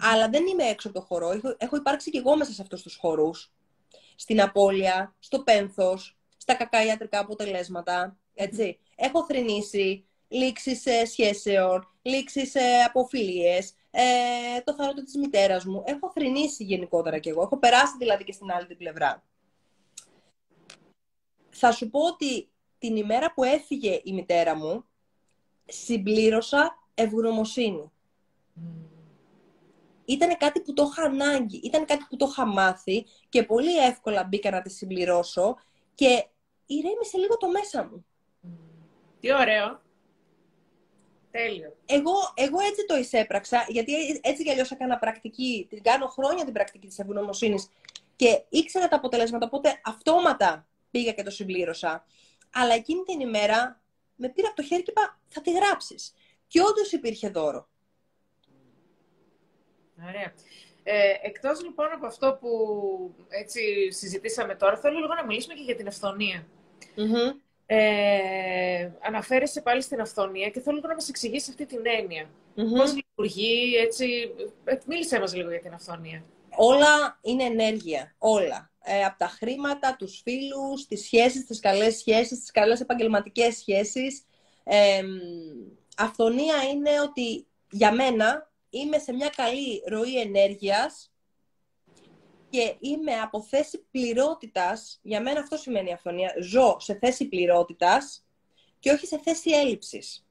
Αλλά δεν είμαι έξω από το χορό, έχω, έχω υπάρξει και εγώ μέσα σε αυτούς τους χορούς. Στην απώλεια, στο πένθος, στα κακά ιατρικά αποτελέσματα, Έτσι. Έχω θρυνήσει λήξεις ε, σχέσεων, λήξεις ε, αποφυλίες, ε, το θάνατο της μητέρας μου. Έχω θρυνήσει γενικότερα κι εγώ. Έχω περάσει δηλαδή και στην άλλη την πλευρά. Θα σου πω ότι την ημέρα που έφυγε η μητέρα μου, συμπλήρωσα ευγνωμοσύνη. Ήταν κάτι που το είχα ανάγκη, ήταν κάτι που το είχα μάθει και πολύ εύκολα μπήκα να τη συμπληρώσω και ηρέμησε λίγο το μέσα μου. Τι ωραίο. Τέλειο. Εγώ, εγώ έτσι το εισέπραξα, γιατί έτσι κι αλλιώς έκανα πρακτική, την κάνω χρόνια την πρακτική της ευγνωμοσύνης και ήξερα τα αποτελέσματα, οπότε αυτόματα πήγα και το συμπλήρωσα. Αλλά εκείνη την ημέρα με πήρα από το χέρι και είπα, θα τη γράψεις. Και όντως υπήρχε δώρο. Ωραία. Ε, εκτός λοιπόν από αυτό που έτσι συζητήσαμε τώρα, θέλω λίγο να μιλήσουμε και για την αυθονία. Mm-hmm. Ε, αναφέρεσαι πάλι στην αυθονία και θέλω λίγο να μας εξηγήσεις αυτή την έννοια. Mm-hmm. Πώς λειτουργεί, έτσι... Ε, μίλησέ μας λίγο για την αυθονία. Όλα είναι ενέργεια. Όλα. Ε, από τα χρήματα, τους φίλους, τις σχέσεις, τις καλές σχέσεις, τις καλές επαγγελματικές σχέσεις. Ε, αυθονία είναι ότι για μένα είμαι σε μια καλή ροή ενέργειας και είμαι από θέση πληρότητας, για μένα αυτό σημαίνει αυθονία, ζω σε θέση πληρότητας και όχι σε θέση έλλειψης.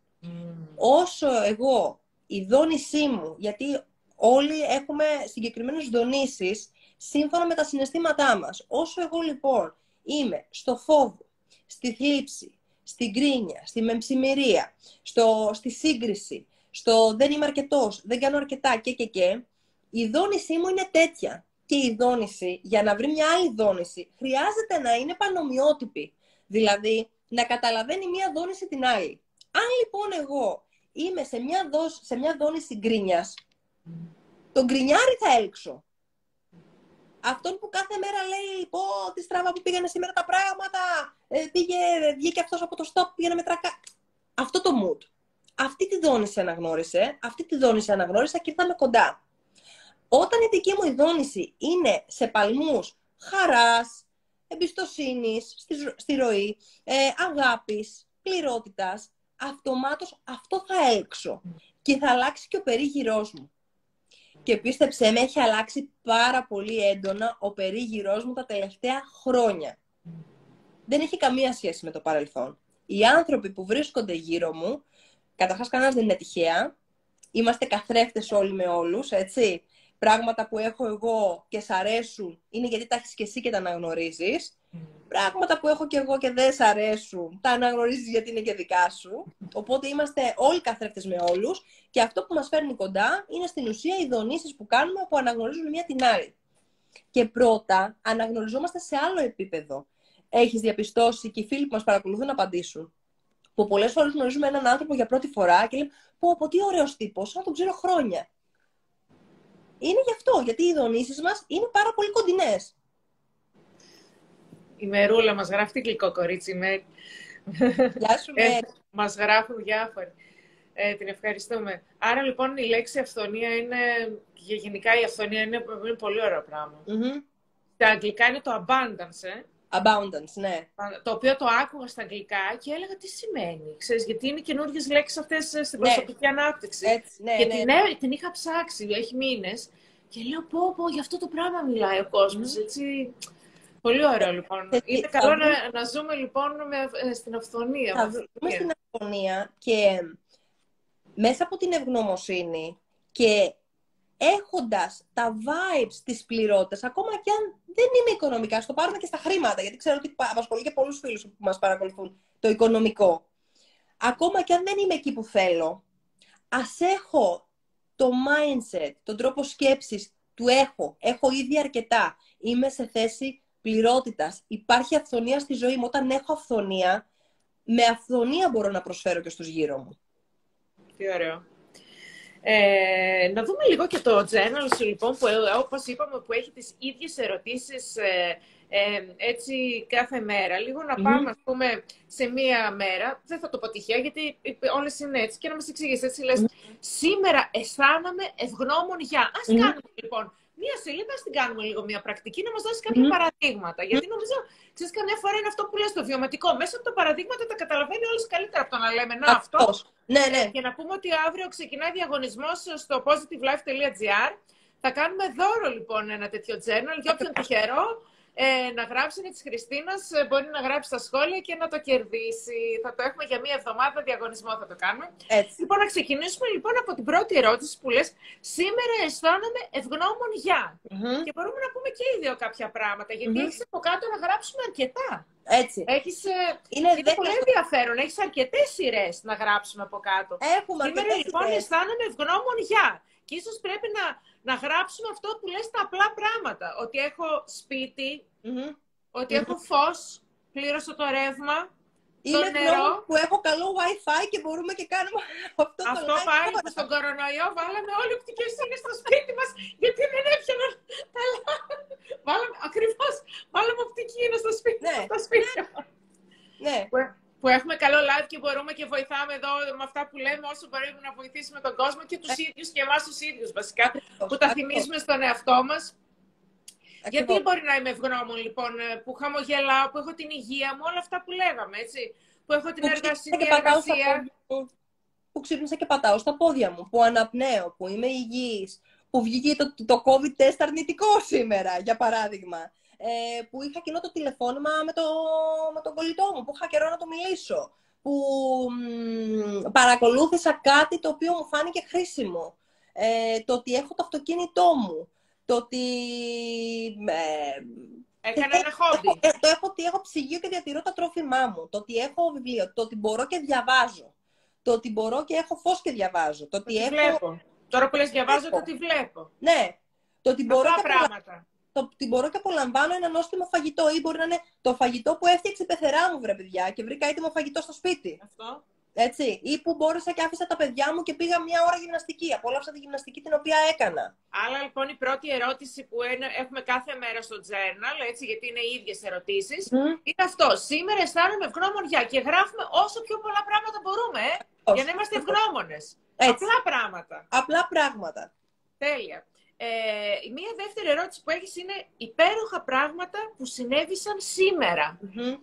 Όσο εγώ η δόνησή μου, γιατί όλοι έχουμε συγκεκριμένες δονήσεις σύμφωνα με τα συναισθήματά μας. Όσο εγώ λοιπόν είμαι στο φόβο, στη θλίψη, στην κρίνια, στη μεμψημυρία, στο, στη σύγκριση, στο δεν είμαι αρκετός, δεν κάνω αρκετά και και και, η δόνησή μου είναι τέτοια. Και η δόνηση, για να βρει μια άλλη δόνηση, χρειάζεται να είναι πανομοιότυπη. Δηλαδή, να καταλαβαίνει μια δόνηση την άλλη. Αν λοιπόν εγώ είμαι σε μια, δόση, σε μια δόνηση γκρίνιας, τον γκρινιάρι θα έλξω. Αυτόν που κάθε μέρα λέει πω τη στραβά που πήγανε σήμερα τα πράγματα, ε, πήγε, βγήκε αυτός από το stop, πήγαινε με τρακά. Αυτό το mood. Αυτή τη δόνηση αναγνώρισε, αυτή τη δόνηση αναγνώρισα και ήρθαμε κοντά. Όταν η δική μου ειδόνηση είναι σε παλμούς χαράς, εμπιστοσύνης στη, στη ροή, ε, αγάπης, πληρότητας, αυτομάτως αυτό θα έλξω και θα αλλάξει και ο περίγυρός μου. Και πίστεψέ με, έχει αλλάξει πάρα πολύ έντονα ο περίγυρός μου τα τελευταία χρόνια. Δεν έχει καμία σχέση με το παρελθόν. Οι άνθρωποι που βρίσκονται γύρω μου, καταρχάς κανένας δεν είναι τυχαία, είμαστε καθρέφτες όλοι με όλους, έτσι πράγματα που έχω εγώ και σ' αρέσουν είναι γιατί τα έχεις και εσύ και τα αναγνωρίζεις. Πράγματα που έχω και εγώ και δεν σ' αρέσουν, τα αναγνωρίζεις γιατί είναι και δικά σου. Οπότε είμαστε όλοι καθρέφτες με όλους. Και αυτό που μας φέρνει κοντά είναι στην ουσία οι δονήσεις που κάνουμε που αναγνωρίζουν μία την άλλη. Και πρώτα αναγνωριζόμαστε σε άλλο επίπεδο. Έχεις διαπιστώσει και οι φίλοι που μας παρακολουθούν να απαντήσουν. Που πολλές φορές γνωρίζουμε έναν άνθρωπο για πρώτη φορά και λέμε: Πω, πω, τι ωραίος τύπος, να τον ξέρω χρόνια είναι γι' αυτό, γιατί οι δονήσει μας είναι πάρα πολύ κοντινές. Η Μερούλα μας γράφει τι γλυκό κορίτσι, με. Γεια σου, ε, Μας γράφουν διάφοροι. Ε, την ευχαριστούμε. Άρα λοιπόν η λέξη αυθονία είναι, και γενικά η αυθονία είναι, είναι πολύ ωραίο πράγμα. Mm-hmm. Στα αγγλικά είναι το abundance, ε. Abundance, ναι. Το οποίο το άκουγα στα αγγλικά και έλεγα τι σημαίνει. Ξέρεις, γιατί είναι καινούργιες λέξεις αυτές ε, στην ναι. προσωπική ανάπτυξη. Έτσι, ναι, και ναι, την, ναι. την είχα ψάξει, έχει μήνες. Και λέω, πω, πω, γι' αυτό το πράγμα μιλάει ο κόσμος. Mm. Έτσι. Πολύ ωραίο, λοιπόν. είναι καλό να, να ζούμε, λοιπόν, με, ε, στην αυθονία. Θα ζούμε στην αυθονία και μέσα από την ευγνωμοσύνη και έχοντας τα vibes της πληρότητας, ακόμα και αν δεν είμαι οικονομικά, στο πάρουμε και στα χρήματα, γιατί ξέρω ότι απασχολεί και πολλούς φίλους που μας παρακολουθούν το οικονομικό. Ακόμα και αν δεν είμαι εκεί που θέλω, ας έχω το mindset, τον τρόπο σκέψης, του έχω, έχω ήδη αρκετά, είμαι σε θέση πληρότητας, υπάρχει αυθονία στη ζωή μου. Όταν έχω αυθονία, με αυθονία μπορώ να προσφέρω και στους γύρω μου. Τι ωραίο. Ε, να δούμε λίγο και το journal σου, λοιπόν, που όπως είπαμε, που έχει τις ίδιες ερωτήσεις ε, ε, έτσι κάθε μέρα. Λίγο να πάμε, ας πούμε, σε μία μέρα, δεν θα το πω τυχαία, γιατί όλες είναι έτσι, και να μας εξηγήσεις, έτσι λες, σήμερα αισθάνομαι ευγνώμων για. Ας κάνουμε, λοιπόν, μία σελίδα την κάνουμε λίγο μια πρακτική, να μας δώσεις κάποια mm. παραδείγματα. Γιατί νομίζω, ξέρεις, καμιά φορά είναι αυτό που λες το βιωματικό. Μέσα από τα παραδείγματα τα καταλαβαίνει όλες καλύτερα από το να λέμε Να, αυτός. Ναι, ναι. Και να πούμε ότι αύριο ξεκινάει διαγωνισμός στο positivelife.gr. Θα κάνουμε δώρο λοιπόν ένα τέτοιο journal για όποιον τυχερό ε, να γράψει είναι της Χριστίνας, ε, μπορεί να γράψει στα σχόλια και να το κερδίσει. Θα το έχουμε για μία εβδομάδα, διαγωνισμό θα το κάνουμε. Έτσι. Λοιπόν, να ξεκινήσουμε λοιπόν από την πρώτη ερώτηση που λες Σήμερα αισθάνομαι ευγνώμων για. Και μπορούμε να πούμε και οι δύο κάποια πράγματα, γιατί mm-hmm. έχεις από κάτω να γράψουμε αρκετά. Έτσι. Έχεις, ε, είναι είναι πολύ ενδιαφέρον. Έχεις αρκετές σειρές να γράψουμε από κάτω. Έχουμε Σήμερα λοιπόν αισθάνομαι ευγνώμων για. Και ίσως πρέπει να, να γράψουμε αυτό που λες τα απλά πράγματα. Ότι έχω σπίτι, mm-hmm. ότι mm-hmm. έχω φως, πλήρωσα το ρεύμα, Είμαι το νερό. που έχω καλό Wi-Fi και μπορούμε και κάνουμε αυτό, αυτό το πάλι που στον κορονοϊό βάλαμε όλοι οπτικές ίνες στο σπίτι μας γιατί δεν έπιαναν τα Βάλαμε, ακριβώς, βάλαμε οπτική είναι στο σπίτι, ναι. στο σπίτι. Ναι. Που, που έχουμε καλό live και μπορούμε και βοηθάμε εδώ με αυτά που λέμε όσο μπορούμε να βοηθήσουμε τον κόσμο και τους ε. ίδιους και εμάς τους ίδιους βασικά που τα θυμίζουμε στον εαυτό μας. Γιατί μπορεί να είμαι ευγνώμων, λοιπόν, ε, που χαμογελάω, που έχω την υγεία μου, όλα αυτά που λέγαμε, έτσι. Που έχω την εργασία, και εργασία. Που ξύπνησα και πατάω στα πόδια μου, που αναπνέω, που είμαι υγιής, που βγήκε το, το COVID test αρνητικό σήμερα, για παράδειγμα. Ε, που είχα κοινό το τηλεφώνημα με, το, με τον κολλητό μου, που είχα καιρό να το μιλήσω. Που μ, παρακολούθησα κάτι το οποίο μου φάνηκε χρήσιμο. Ε, το ότι έχω το αυτοκίνητό μου το ότι... Ε, Έκανε ένα χόμπι. Ε, το έχω ότι έχω ψυγείο και διατηρώ τα τρόφιμά μου. Το ότι έχω βιβλίο. Το ότι μπορώ και διαβάζω. Το ότι μπορώ και έχω φως και διαβάζω. Το ότι έχω... Βλέπω. Τώρα που λες διαβάζω, το ότι βλέπω. Ναι. Το ότι μπορώ και πράγματα. Το ότι μπορώ και απολαμβάνω ένα νόστιμο φαγητό ή μπορεί να είναι το φαγητό που έφτιαξε η πεθερά μου, βρε παιδιά, και βρήκα έτοιμο φαγητό στο σπίτι. Αυτό. Έτσι. Ή που μπόρεσα και άφησα τα παιδιά μου και πήγα μια ώρα γυμναστική. Απόλαυσα τη γυμναστική την οποία έκανα. Άρα λοιπόν η πρώτη ερώτηση που έχουμε κάθε μέρα στο journal, έτσι, γιατί είναι οι ίδιες ερωτήσεις, είναι αυτό. Σήμερα αισθάνομαι ευγνώμων για και γράφουμε όσο πιο πολλά πράγματα μπορούμε, ε, για να είμαστε ευγνώμονες. Απλά πράγματα. Απλά πράγματα. Τέλεια. Ε, μία δεύτερη ερώτηση που έχεις είναι υπέροχα πράγματα που συνέβησαν σήμερα. Mm-hmm,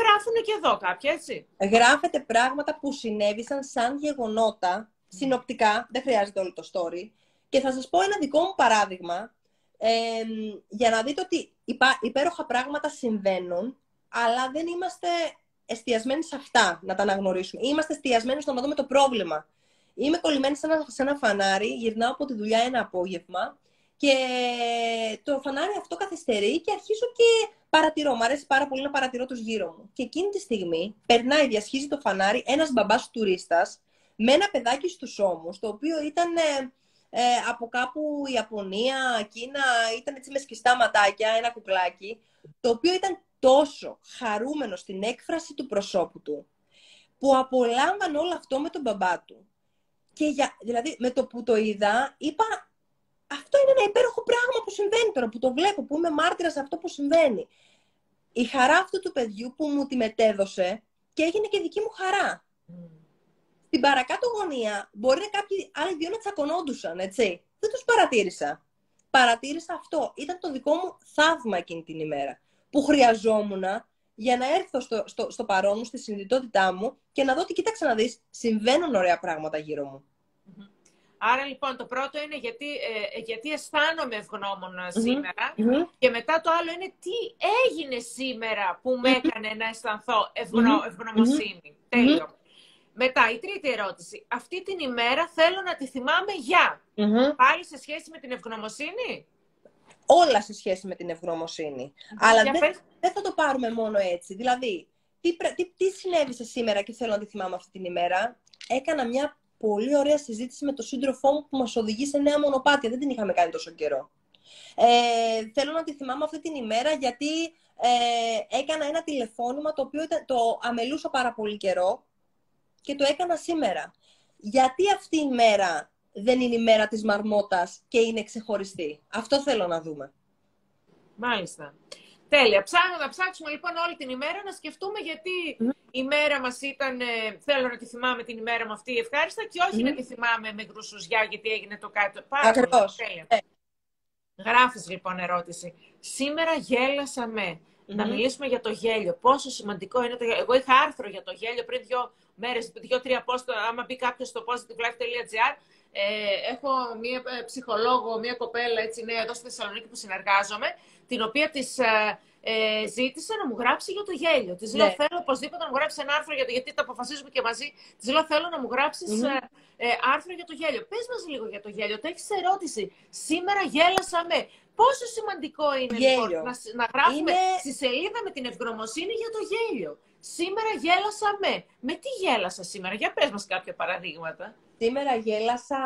γράφουν και εδώ κάποια, έτσι. Γράφετε πράγματα που συνέβησαν σαν γεγονότα, συνοπτικά, δεν χρειάζεται όλο το story. Και θα σας πω ένα δικό μου παράδειγμα, ε, για να δείτε ότι υπέροχα πράγματα συμβαίνουν, αλλά δεν είμαστε εστιασμένοι σε αυτά να τα αναγνωρίσουμε. Είμαστε εστιασμένοι στο να δούμε το πρόβλημα. Είμαι κολλημένη σε ένα, σε ένα φανάρι, γυρνάω από τη δουλειά ένα απόγευμα και το φανάρι αυτό καθυστερεί και αρχίζω και παρατηρώ. Μ' αρέσει πάρα πολύ να παρατηρώ τους γύρω μου. Και εκείνη τη στιγμή περνάει, διασχίζει το φανάρι ένας μπαμπάς τουρίστας με ένα παιδάκι στους ώμους, το οποίο ήταν ε, ε, από κάπου Ιαπωνία, Κίνα, ήταν έτσι με σκιστά ματάκια, ένα κουκλάκι, το οποίο ήταν τόσο χαρούμενο στην έκφραση του προσώπου του, που απολάμβανε όλο αυτό με τον μπαμπά του. Και για, δηλαδή με το που το είδα, είπα αυτό είναι ένα υπέροχο πράγμα που συμβαίνει τώρα, που το βλέπω, που είμαι μάρτυρας σε αυτό που συμβαίνει. Η χαρά αυτού του παιδιού που μου τη μετέδωσε και έγινε και δική μου χαρά. Mm. Στην παρακάτω γωνία μπορεί να κάποιοι άλλοι δύο να τσακωνόντουσαν, έτσι. Δεν τους παρατήρησα. Παρατήρησα αυτό. Ήταν το δικό μου θαύμα εκείνη την ημέρα. Που χρειαζόμουν για να έρθω στο, στο, στο παρόν μου, στη συνειδητότητά μου και να δω ότι κοίταξε να δεις, συμβαίνουν ωραία πράγματα γύρω μου. Άρα λοιπόν το πρώτο είναι γιατί, ε, γιατί αισθάνομαι σήμερα και μετά το άλλο είναι τι έγινε σήμερα που με έκανε να αισθανθώ ευγνω, ευγνωμοσύνη. Τέλειο. Μετά η τρίτη ερώτηση. Αυτή την ημέρα θέλω να τη θυμάμαι για. Πάλι σε σχέση με την ευγνωμοσύνη; Όλα σε σχέση με την ευγνωμοσύνη. Αλλά δεν, δεν θα το πάρουμε μόνο έτσι. Δηλαδή, τι, τι, τι συνέβησε σήμερα και θέλω να τη θυμάμαι αυτή την ημέρα; Έκανα μια πολύ ωραία συζήτηση με τον σύντροφό μου που μας οδηγεί σε νέα μονοπάτια. Δεν την είχαμε κάνει τόσο καιρό. Ε, θέλω να τη θυμάμαι αυτή την ημέρα γιατί ε, έκανα ένα τηλεφώνημα το οποίο ήταν, το αμελούσα πάρα πολύ καιρό και το έκανα σήμερα. Γιατί αυτή η μέρα δεν είναι η μέρα της μαρμότας και είναι ξεχωριστή; Αυτό θέλω να δούμε. Μάλιστα. Τέλεια. Ψάχνω να ψάξουμε λοιπόν όλη την ημέρα να σκεφτούμε γιατί η μέρα μας ήταν, ε, θέλω να τη θυμάμαι την ημέρα μου αυτή ευχάριστα και όχι να τη θυμάμαι με γκρουσουζιά γιατί έγινε το κάτι. Πάρα Ακριβώς. Τέλεια. Ε. Γράφεις λοιπόν ερώτηση. Σήμερα γέλασα με. Να μιλήσουμε για το γέλιο. Πόσο σημαντικό είναι το γέλιο. Εγώ είχα άρθρο για το γέλιο πριν δύο μέρες, δύο-τρία πόστο. Άμα μπει κάποιος στο positivelife.gr, ε, έχω μία ε, ψυχολόγο, μία κοπέλα έτσι νέα εδώ στη Θεσσαλονίκη που συνεργάζομαι, την οποία της ε, ε, ζήτησα να μου γράψει για το γέλιο. Της λέω: ναι. Θέλω οπωσδήποτε να μου γράψει ένα άρθρο, γιατί, γιατί τα αποφασίζουμε και μαζί. Της λέω: Θέλω να μου γραψει ε, άρθρο για το γέλιο. Πες μας λίγο για το γέλιο. Το έχεις ερώτηση. Σήμερα γέλασα με. Πόσο σημαντικό είναι λοιπόν, να, να γράφουμε είναι... στη σελίδα με την ευγνωμοσύνη για το γέλιο. Σήμερα γέλασα με. Με τι γέλασα σήμερα, για πες μας κάποια παραδείγματα. Σήμερα γέλασα,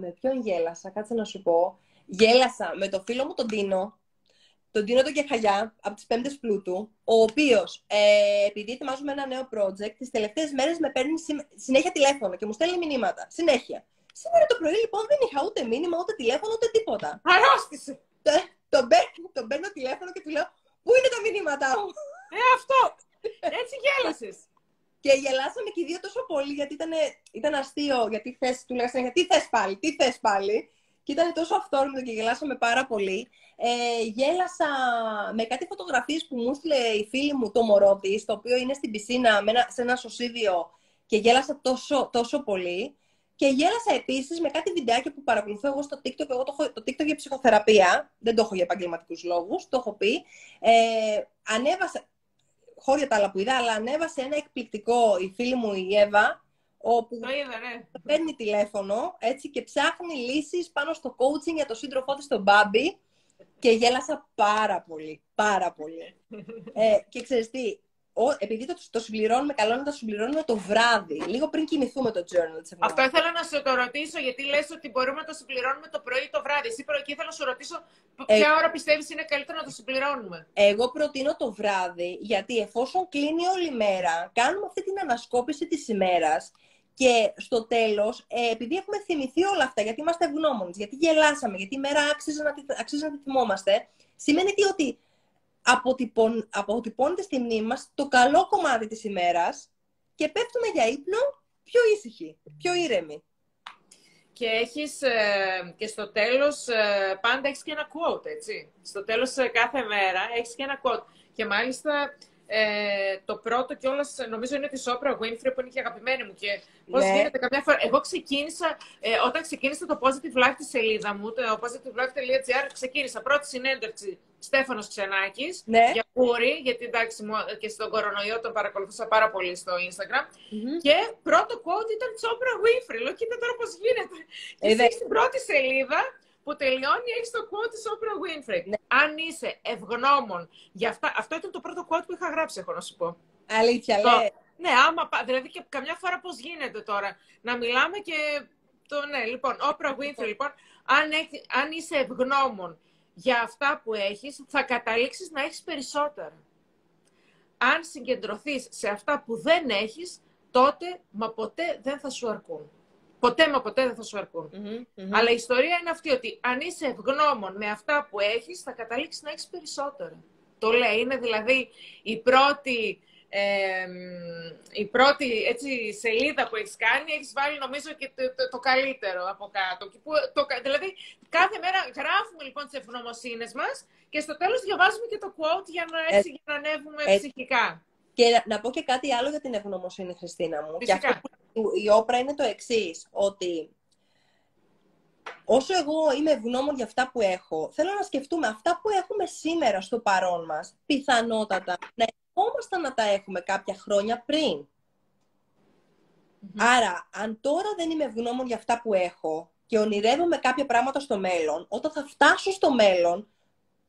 με ποιον γέλασα, κάτσε να σου πω. Γέλασα με το φίλο μου τον Τίνο, τον Τίνο τον Κεχαγιά, από τις πέμπτες πλούτου, ο οποίος, ε, επειδή ετοιμάζουμε ένα νέο project, τις τελευταίες μέρες με παίρνει συνέχεια τηλέφωνο και μου στέλνει μηνύματα. Συνέχεια. Σήμερα το πρωί λοιπόν δεν είχα ούτε μήνυμα, ούτε τηλέφωνο, ούτε τίποτα. Αρρώστησε! τον, τον, παίρνω, τον παίρνω τηλέφωνο και του λέω Πού είναι τα μηνύματά μου; Ε, αυτό. Έτσι γέλασες. Και γελάσαμε και οι δύο τόσο πολύ γιατί ήταν, ήταν αστείο. Γιατί θες, του λέγανε τι θες πάλι, τι θες πάλι; Και ήταν τόσο αυθόρμητο και γελάσαμε πάρα πολύ. Ε, γέλασα με κάτι φωτογραφίες που μου έστειλε η φίλη μου το μωρό της, το οποίο είναι στην πισίνα με ένα, σε ένα σωσίδιο και γέλασα τόσο, τόσο πολύ. Και γέλασα επίσης με κάτι βιντεάκι που παρακολουθώ εγώ στο TikTok. Εγώ το, έχω, το TikTok για ψυχοθεραπεία. Δεν το έχω για επαγγελματικούς λόγους. Το έχω πει. Ε, ανέβασα. Χώρια τα άλλα που είδα, αλλά ανέβασε ένα εκπληκτικό η φίλη μου η Εύα, όπου το είδα, ναι. παίρνει τηλέφωνο έτσι, και ψάχνει λύσεις πάνω στο coaching για το σύντροφό της, τον Μπάμπη. Και γέλασα πάρα πολύ, πάρα πολύ. ε, και ξέρεις τι, ο, επειδή το, το συμπληρώνουμε, καλό είναι να το συμπληρώνουμε το βράδυ, λίγο πριν κοιμηθούμε το journal της Αυτό ήθελα να σε το ρωτήσω, γιατί λες ότι μπορούμε να το συμπληρώνουμε το πρωί ή το βράδυ. Εσύ και ήθελα να σου ρωτήσω ποια ε, ώρα πιστεύεις είναι καλύτερο να το συμπληρώνουμε; Εγώ προτείνω το βράδυ, γιατί εφόσον κλείνει όλη η μέρα, κάνουμε αυτή την ανασκόπηση της ημέρας και στο τέλος, ε, επειδή έχουμε θυμηθεί όλα αυτά, γιατί είμαστε ευγνώμονες, γιατί γελάσαμε, γιατί η μέρα άξιζε να, αξίζει να τη θυμόμαστε, σημαίνει ότι αποτυπων, αποτυπώνεται στη μνήμη μας το καλό κομμάτι της ημέρας και πέφτουμε για ύπνο πιο ήσυχοι, πιο ήρεμοι. Και έχεις ε, και στο τέλος, ε, πάντα έχεις και ένα quote, έτσι. Στο τέλος ε, κάθε μέρα έχεις και ένα quote. Και μάλιστα ε, το πρώτο κιόλας νομίζω είναι της Oprah Winfrey που είναι και αγαπημένη μου. Και πώς ναι. γίνεται καμιά φορά. Εγώ ξεκίνησα, ε, όταν ξεκίνησα το Positive Life τη σελίδα μου, το positivelife.gr, ξεκίνησα πρώτη συνέντευξη Στέφανος Ξενάκης ναι. για Πούρη, γιατί εντάξει και στον κορονοϊό τον παρακολουθούσα πάρα πολύ στο Instagram. Και πρώτο quote ήταν της Oprah Winfrey. Λέω, κοίτα τώρα πώς γίνεται. Ε, και στην πρώτη σελίδα που τελειώνει έχει το quote της Oprah Winfrey. Ναι. Αν είσαι ευγνώμων για αυτά, αυτό ήταν το πρώτο quote που είχα γράψει, έχω να σου πω. Αλήθεια, το, Ναι, άμα, δηλαδή και καμιά φορά πώς γίνεται τώρα, να μιλάμε και το, ναι, λοιπόν, Oprah Winfrey, λοιπόν, αν, έχει, αν είσαι ευγνώμων για αυτά που έχεις, θα καταλήξεις να έχεις περισσότερα. Αν συγκεντρωθείς σε αυτά που δεν έχεις, τότε, μα ποτέ δεν θα σου αρκούν. Ποτέ μα ποτέ δεν θα σου αρκουν Αλλά η ιστορία είναι αυτή ότι αν είσαι ευγνώμων με αυτά που έχεις, θα καταλήξεις να έχεις περισσότερα. Το λέει, είναι δηλαδή η πρώτη, ε, η πρώτη έτσι, σελίδα που έχεις κάνει, έχεις βάλει νομίζω και το, το, καλύτερο από κάτω. Και που, το, δηλαδή κάθε μέρα γράφουμε λοιπόν τις ευγνωμοσύνες μας και στο τέλος διαβάζουμε και το quote για να, έτσι, για να ανέβουμε ψυχικά. Και να πω και κάτι άλλο για την ευγνωμοσύνη, Χριστίνα μου. Και αυτό που η όπρα είναι το εξής, ότι όσο εγώ είμαι ευγνώμων για αυτά που έχω, θέλω να σκεφτούμε αυτά που έχουμε σήμερα στο παρόν μας, πιθανότατα να ευχόμασταν να τα έχουμε κάποια χρόνια πριν. Άρα, αν τώρα δεν είμαι ευγνώμων για αυτά που έχω και ονειρεύομαι κάποια πράγματα στο μέλλον, όταν θα φτάσω στο μέλλον,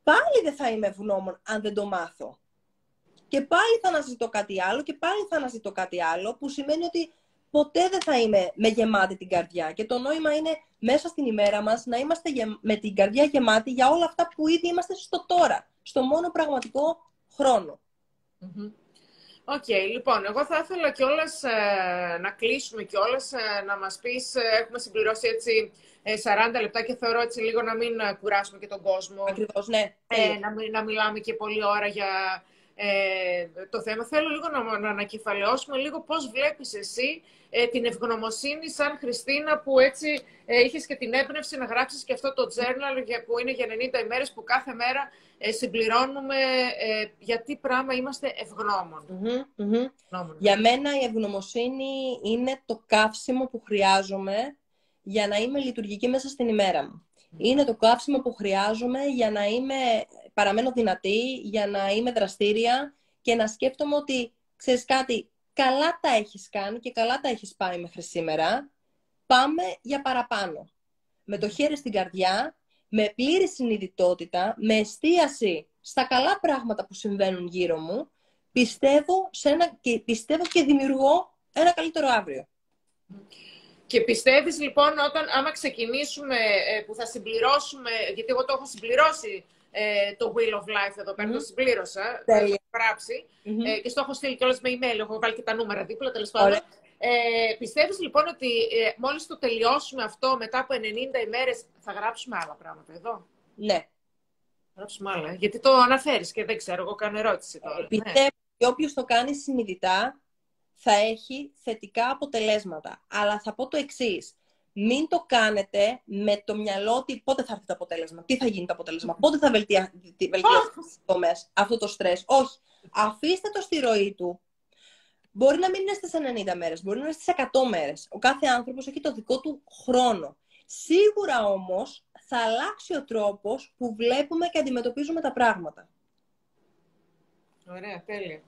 πάλι δεν θα είμαι ευγνώμων αν δεν το μάθω και πάλι θα αναζητώ κάτι άλλο και πάλι θα αναζητώ κάτι άλλο, που σημαίνει ότι ποτέ δεν θα είμαι με γεμάτη την καρδιά. Και το νόημα είναι μέσα στην ημέρα μας να είμαστε με την καρδιά γεμάτη για όλα αυτά που ήδη είμαστε στο τώρα, στο μόνο πραγματικό χρόνο. OK, okay, λοιπόν, εγώ θα ήθελα κιόλας ε, να κλείσουμε κιόλας, ε, να μας πεις, ε, έχουμε συμπληρώσει έτσι 40 λεπτά και θεωρώ έτσι λίγο να μην κουράσουμε και τον κόσμο. Ακριβώς, ναι. να, να μιλάμε και πολλή ώρα για ε, το θέμα. Θέλω λίγο να, να ανακεφαλαιώσουμε λίγο πώς βλέπεις εσύ ε, την ευγνωμοσύνη σαν Χριστίνα που έτσι ε, είχες και την έμπνευση να γράψεις και αυτό το journal για, που είναι για 90 ημέρες που κάθε μέρα ε, συμπληρώνουμε ε, γιατί πράγμα είμαστε Για μένα η ευγνωμοσύνη είναι το καύσιμο που χρειάζομαι για να είμαι λειτουργική μέσα στην ημέρα μου. Είναι το καύσιμο που χρειάζομαι για να είμαι, παραμένω δυνατή, για να είμαι δραστήρια και να σκέφτομαι ότι, ξέρεις κάτι, καλά τα έχεις κάνει και καλά τα έχεις πάει μέχρι σήμερα, πάμε για παραπάνω. Με το χέρι στην καρδιά, με πλήρη συνειδητότητα, με εστίαση στα καλά πράγματα που συμβαίνουν γύρω μου, πιστεύω, σε ένα, και, πιστεύω και δημιουργώ ένα καλύτερο αύριο. Και πιστεύεις λοιπόν όταν άμα ξεκινήσουμε ε, που θα συμπληρώσουμε, γιατί εγώ το έχω συμπληρώσει ε, το Wheel of Life εδώ πέρα, mm-hmm. το συμπλήρωσα, το έχω γράψει ε, και στο έχω στείλει κιόλας με email, έχω βάλει και τα νούμερα δίπλα τέλος πάντων. Ε, πιστεύεις λοιπόν ότι ε, μόλις το τελειώσουμε αυτό μετά από 90 ημέρες θα γράψουμε άλλα πράγματα εδώ; Ναι. Γράψουμε άλλα, γιατί το αναφέρεις και δεν ξέρω, εγώ κάνω ερώτηση τώρα. Ναι. Πιστεύω ναι. ότι όποιος το κάνει συνειδητά θα έχει θετικά αποτελέσματα. Αλλά θα πω το εξής. Μην το κάνετε με το μυαλό ότι πότε θα έρθει το αποτέλεσμα, τι θα γίνει το αποτέλεσμα, πότε θα βελτιώσει αυτό το στρες. Όχι. Αφήστε το στη ροή του. Μπορεί να μην είναι στις 90 μέρες, μπορεί να είναι στις 100 μέρες. Ο κάθε άνθρωπος έχει το δικό του χρόνο. Σίγουρα όμως θα αλλάξει ο τρόπος που βλέπουμε και αντιμετωπίζουμε τα πράγματα. Ωραία, τέλεια.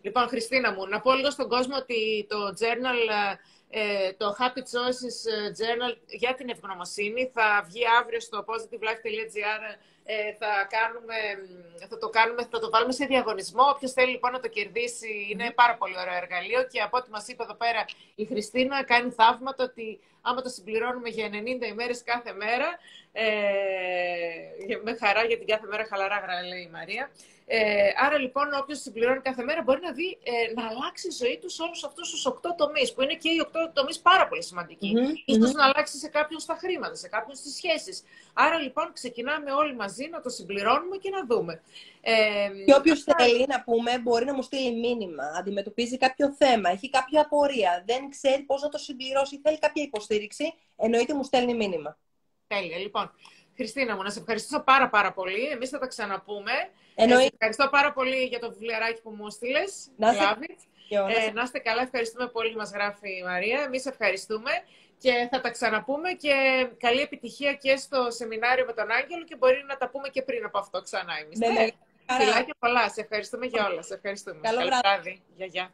Λοιπόν, Χριστίνα μου, να πω λίγο στον κόσμο ότι το journal, ε, το Happy Choices ε, Journal για την ευγνωμοσύνη. Θα βγει αύριο στο positivelife.gr ε, θα, κάνουμε, θα το κάνουμε, θα το βάλουμε σε διαγωνισμό. Όποιος θέλει λοιπόν να το κερδίσει είναι πάρα πολύ ωραίο εργαλείο. Και από ό,τι μας είπε εδώ πέρα η Χριστίνα κάνει θαύματα ότι άμα το συμπληρώνουμε για 90 ημέρες κάθε μέρα, ε, με χαρά γιατί κάθε μέρα χαλαρά γρά, λέει η Μαρία, ε, άρα λοιπόν, όποιος συμπληρώνει κάθε μέρα μπορεί να δει ε, να αλλάξει η ζωή τους σε όλους αυτούς του οκτώ τομείς, που είναι και οι οκτώ τομείς πάρα πολύ σημαντικοί. Mm-hmm. να αλλάξει σε κάποιον στα χρήματα, σε κάποιον στις σχέσεις. Άρα λοιπόν, ξεκινάμε όλοι μαζί να το συμπληρώνουμε και να δούμε. Ε, και όποιος θέλει να πούμε, μπορεί να μου στείλει μήνυμα. Αντιμετωπίζει κάποιο θέμα, έχει κάποια απορία, δεν ξέρει πώς να το συμπληρώσει, θέλει κάποια υποστήριξη, εννοείται μου στέλνει μήνυμα. Τέλεια. Λοιπόν, Χριστίνα μου, να σε ευχαριστήσω πάρα πάρα πολύ. Εμείς θα τα ξαναπούμε. Εννοεί... Ε, ευχαριστώ πάρα πολύ για το βιβλιαράκι που μου στείλε. Να, είστε... ε, να είστε καλά. Ευχαριστούμε πολύ, μας γράφει η Μαρία. Εμείς ευχαριστούμε και θα τα ξαναπούμε και καλή επιτυχία και στο σεμινάριο με τον Άγγελο και μπορεί να τα πούμε και πριν από αυτό ξανά εμείς. Ναι, ναι. Φιλάκια πολλά. Σε ευχαριστούμε για όλα. Σε ευχαριστούμε. Καλό, βράδυ. Γεια, γεια.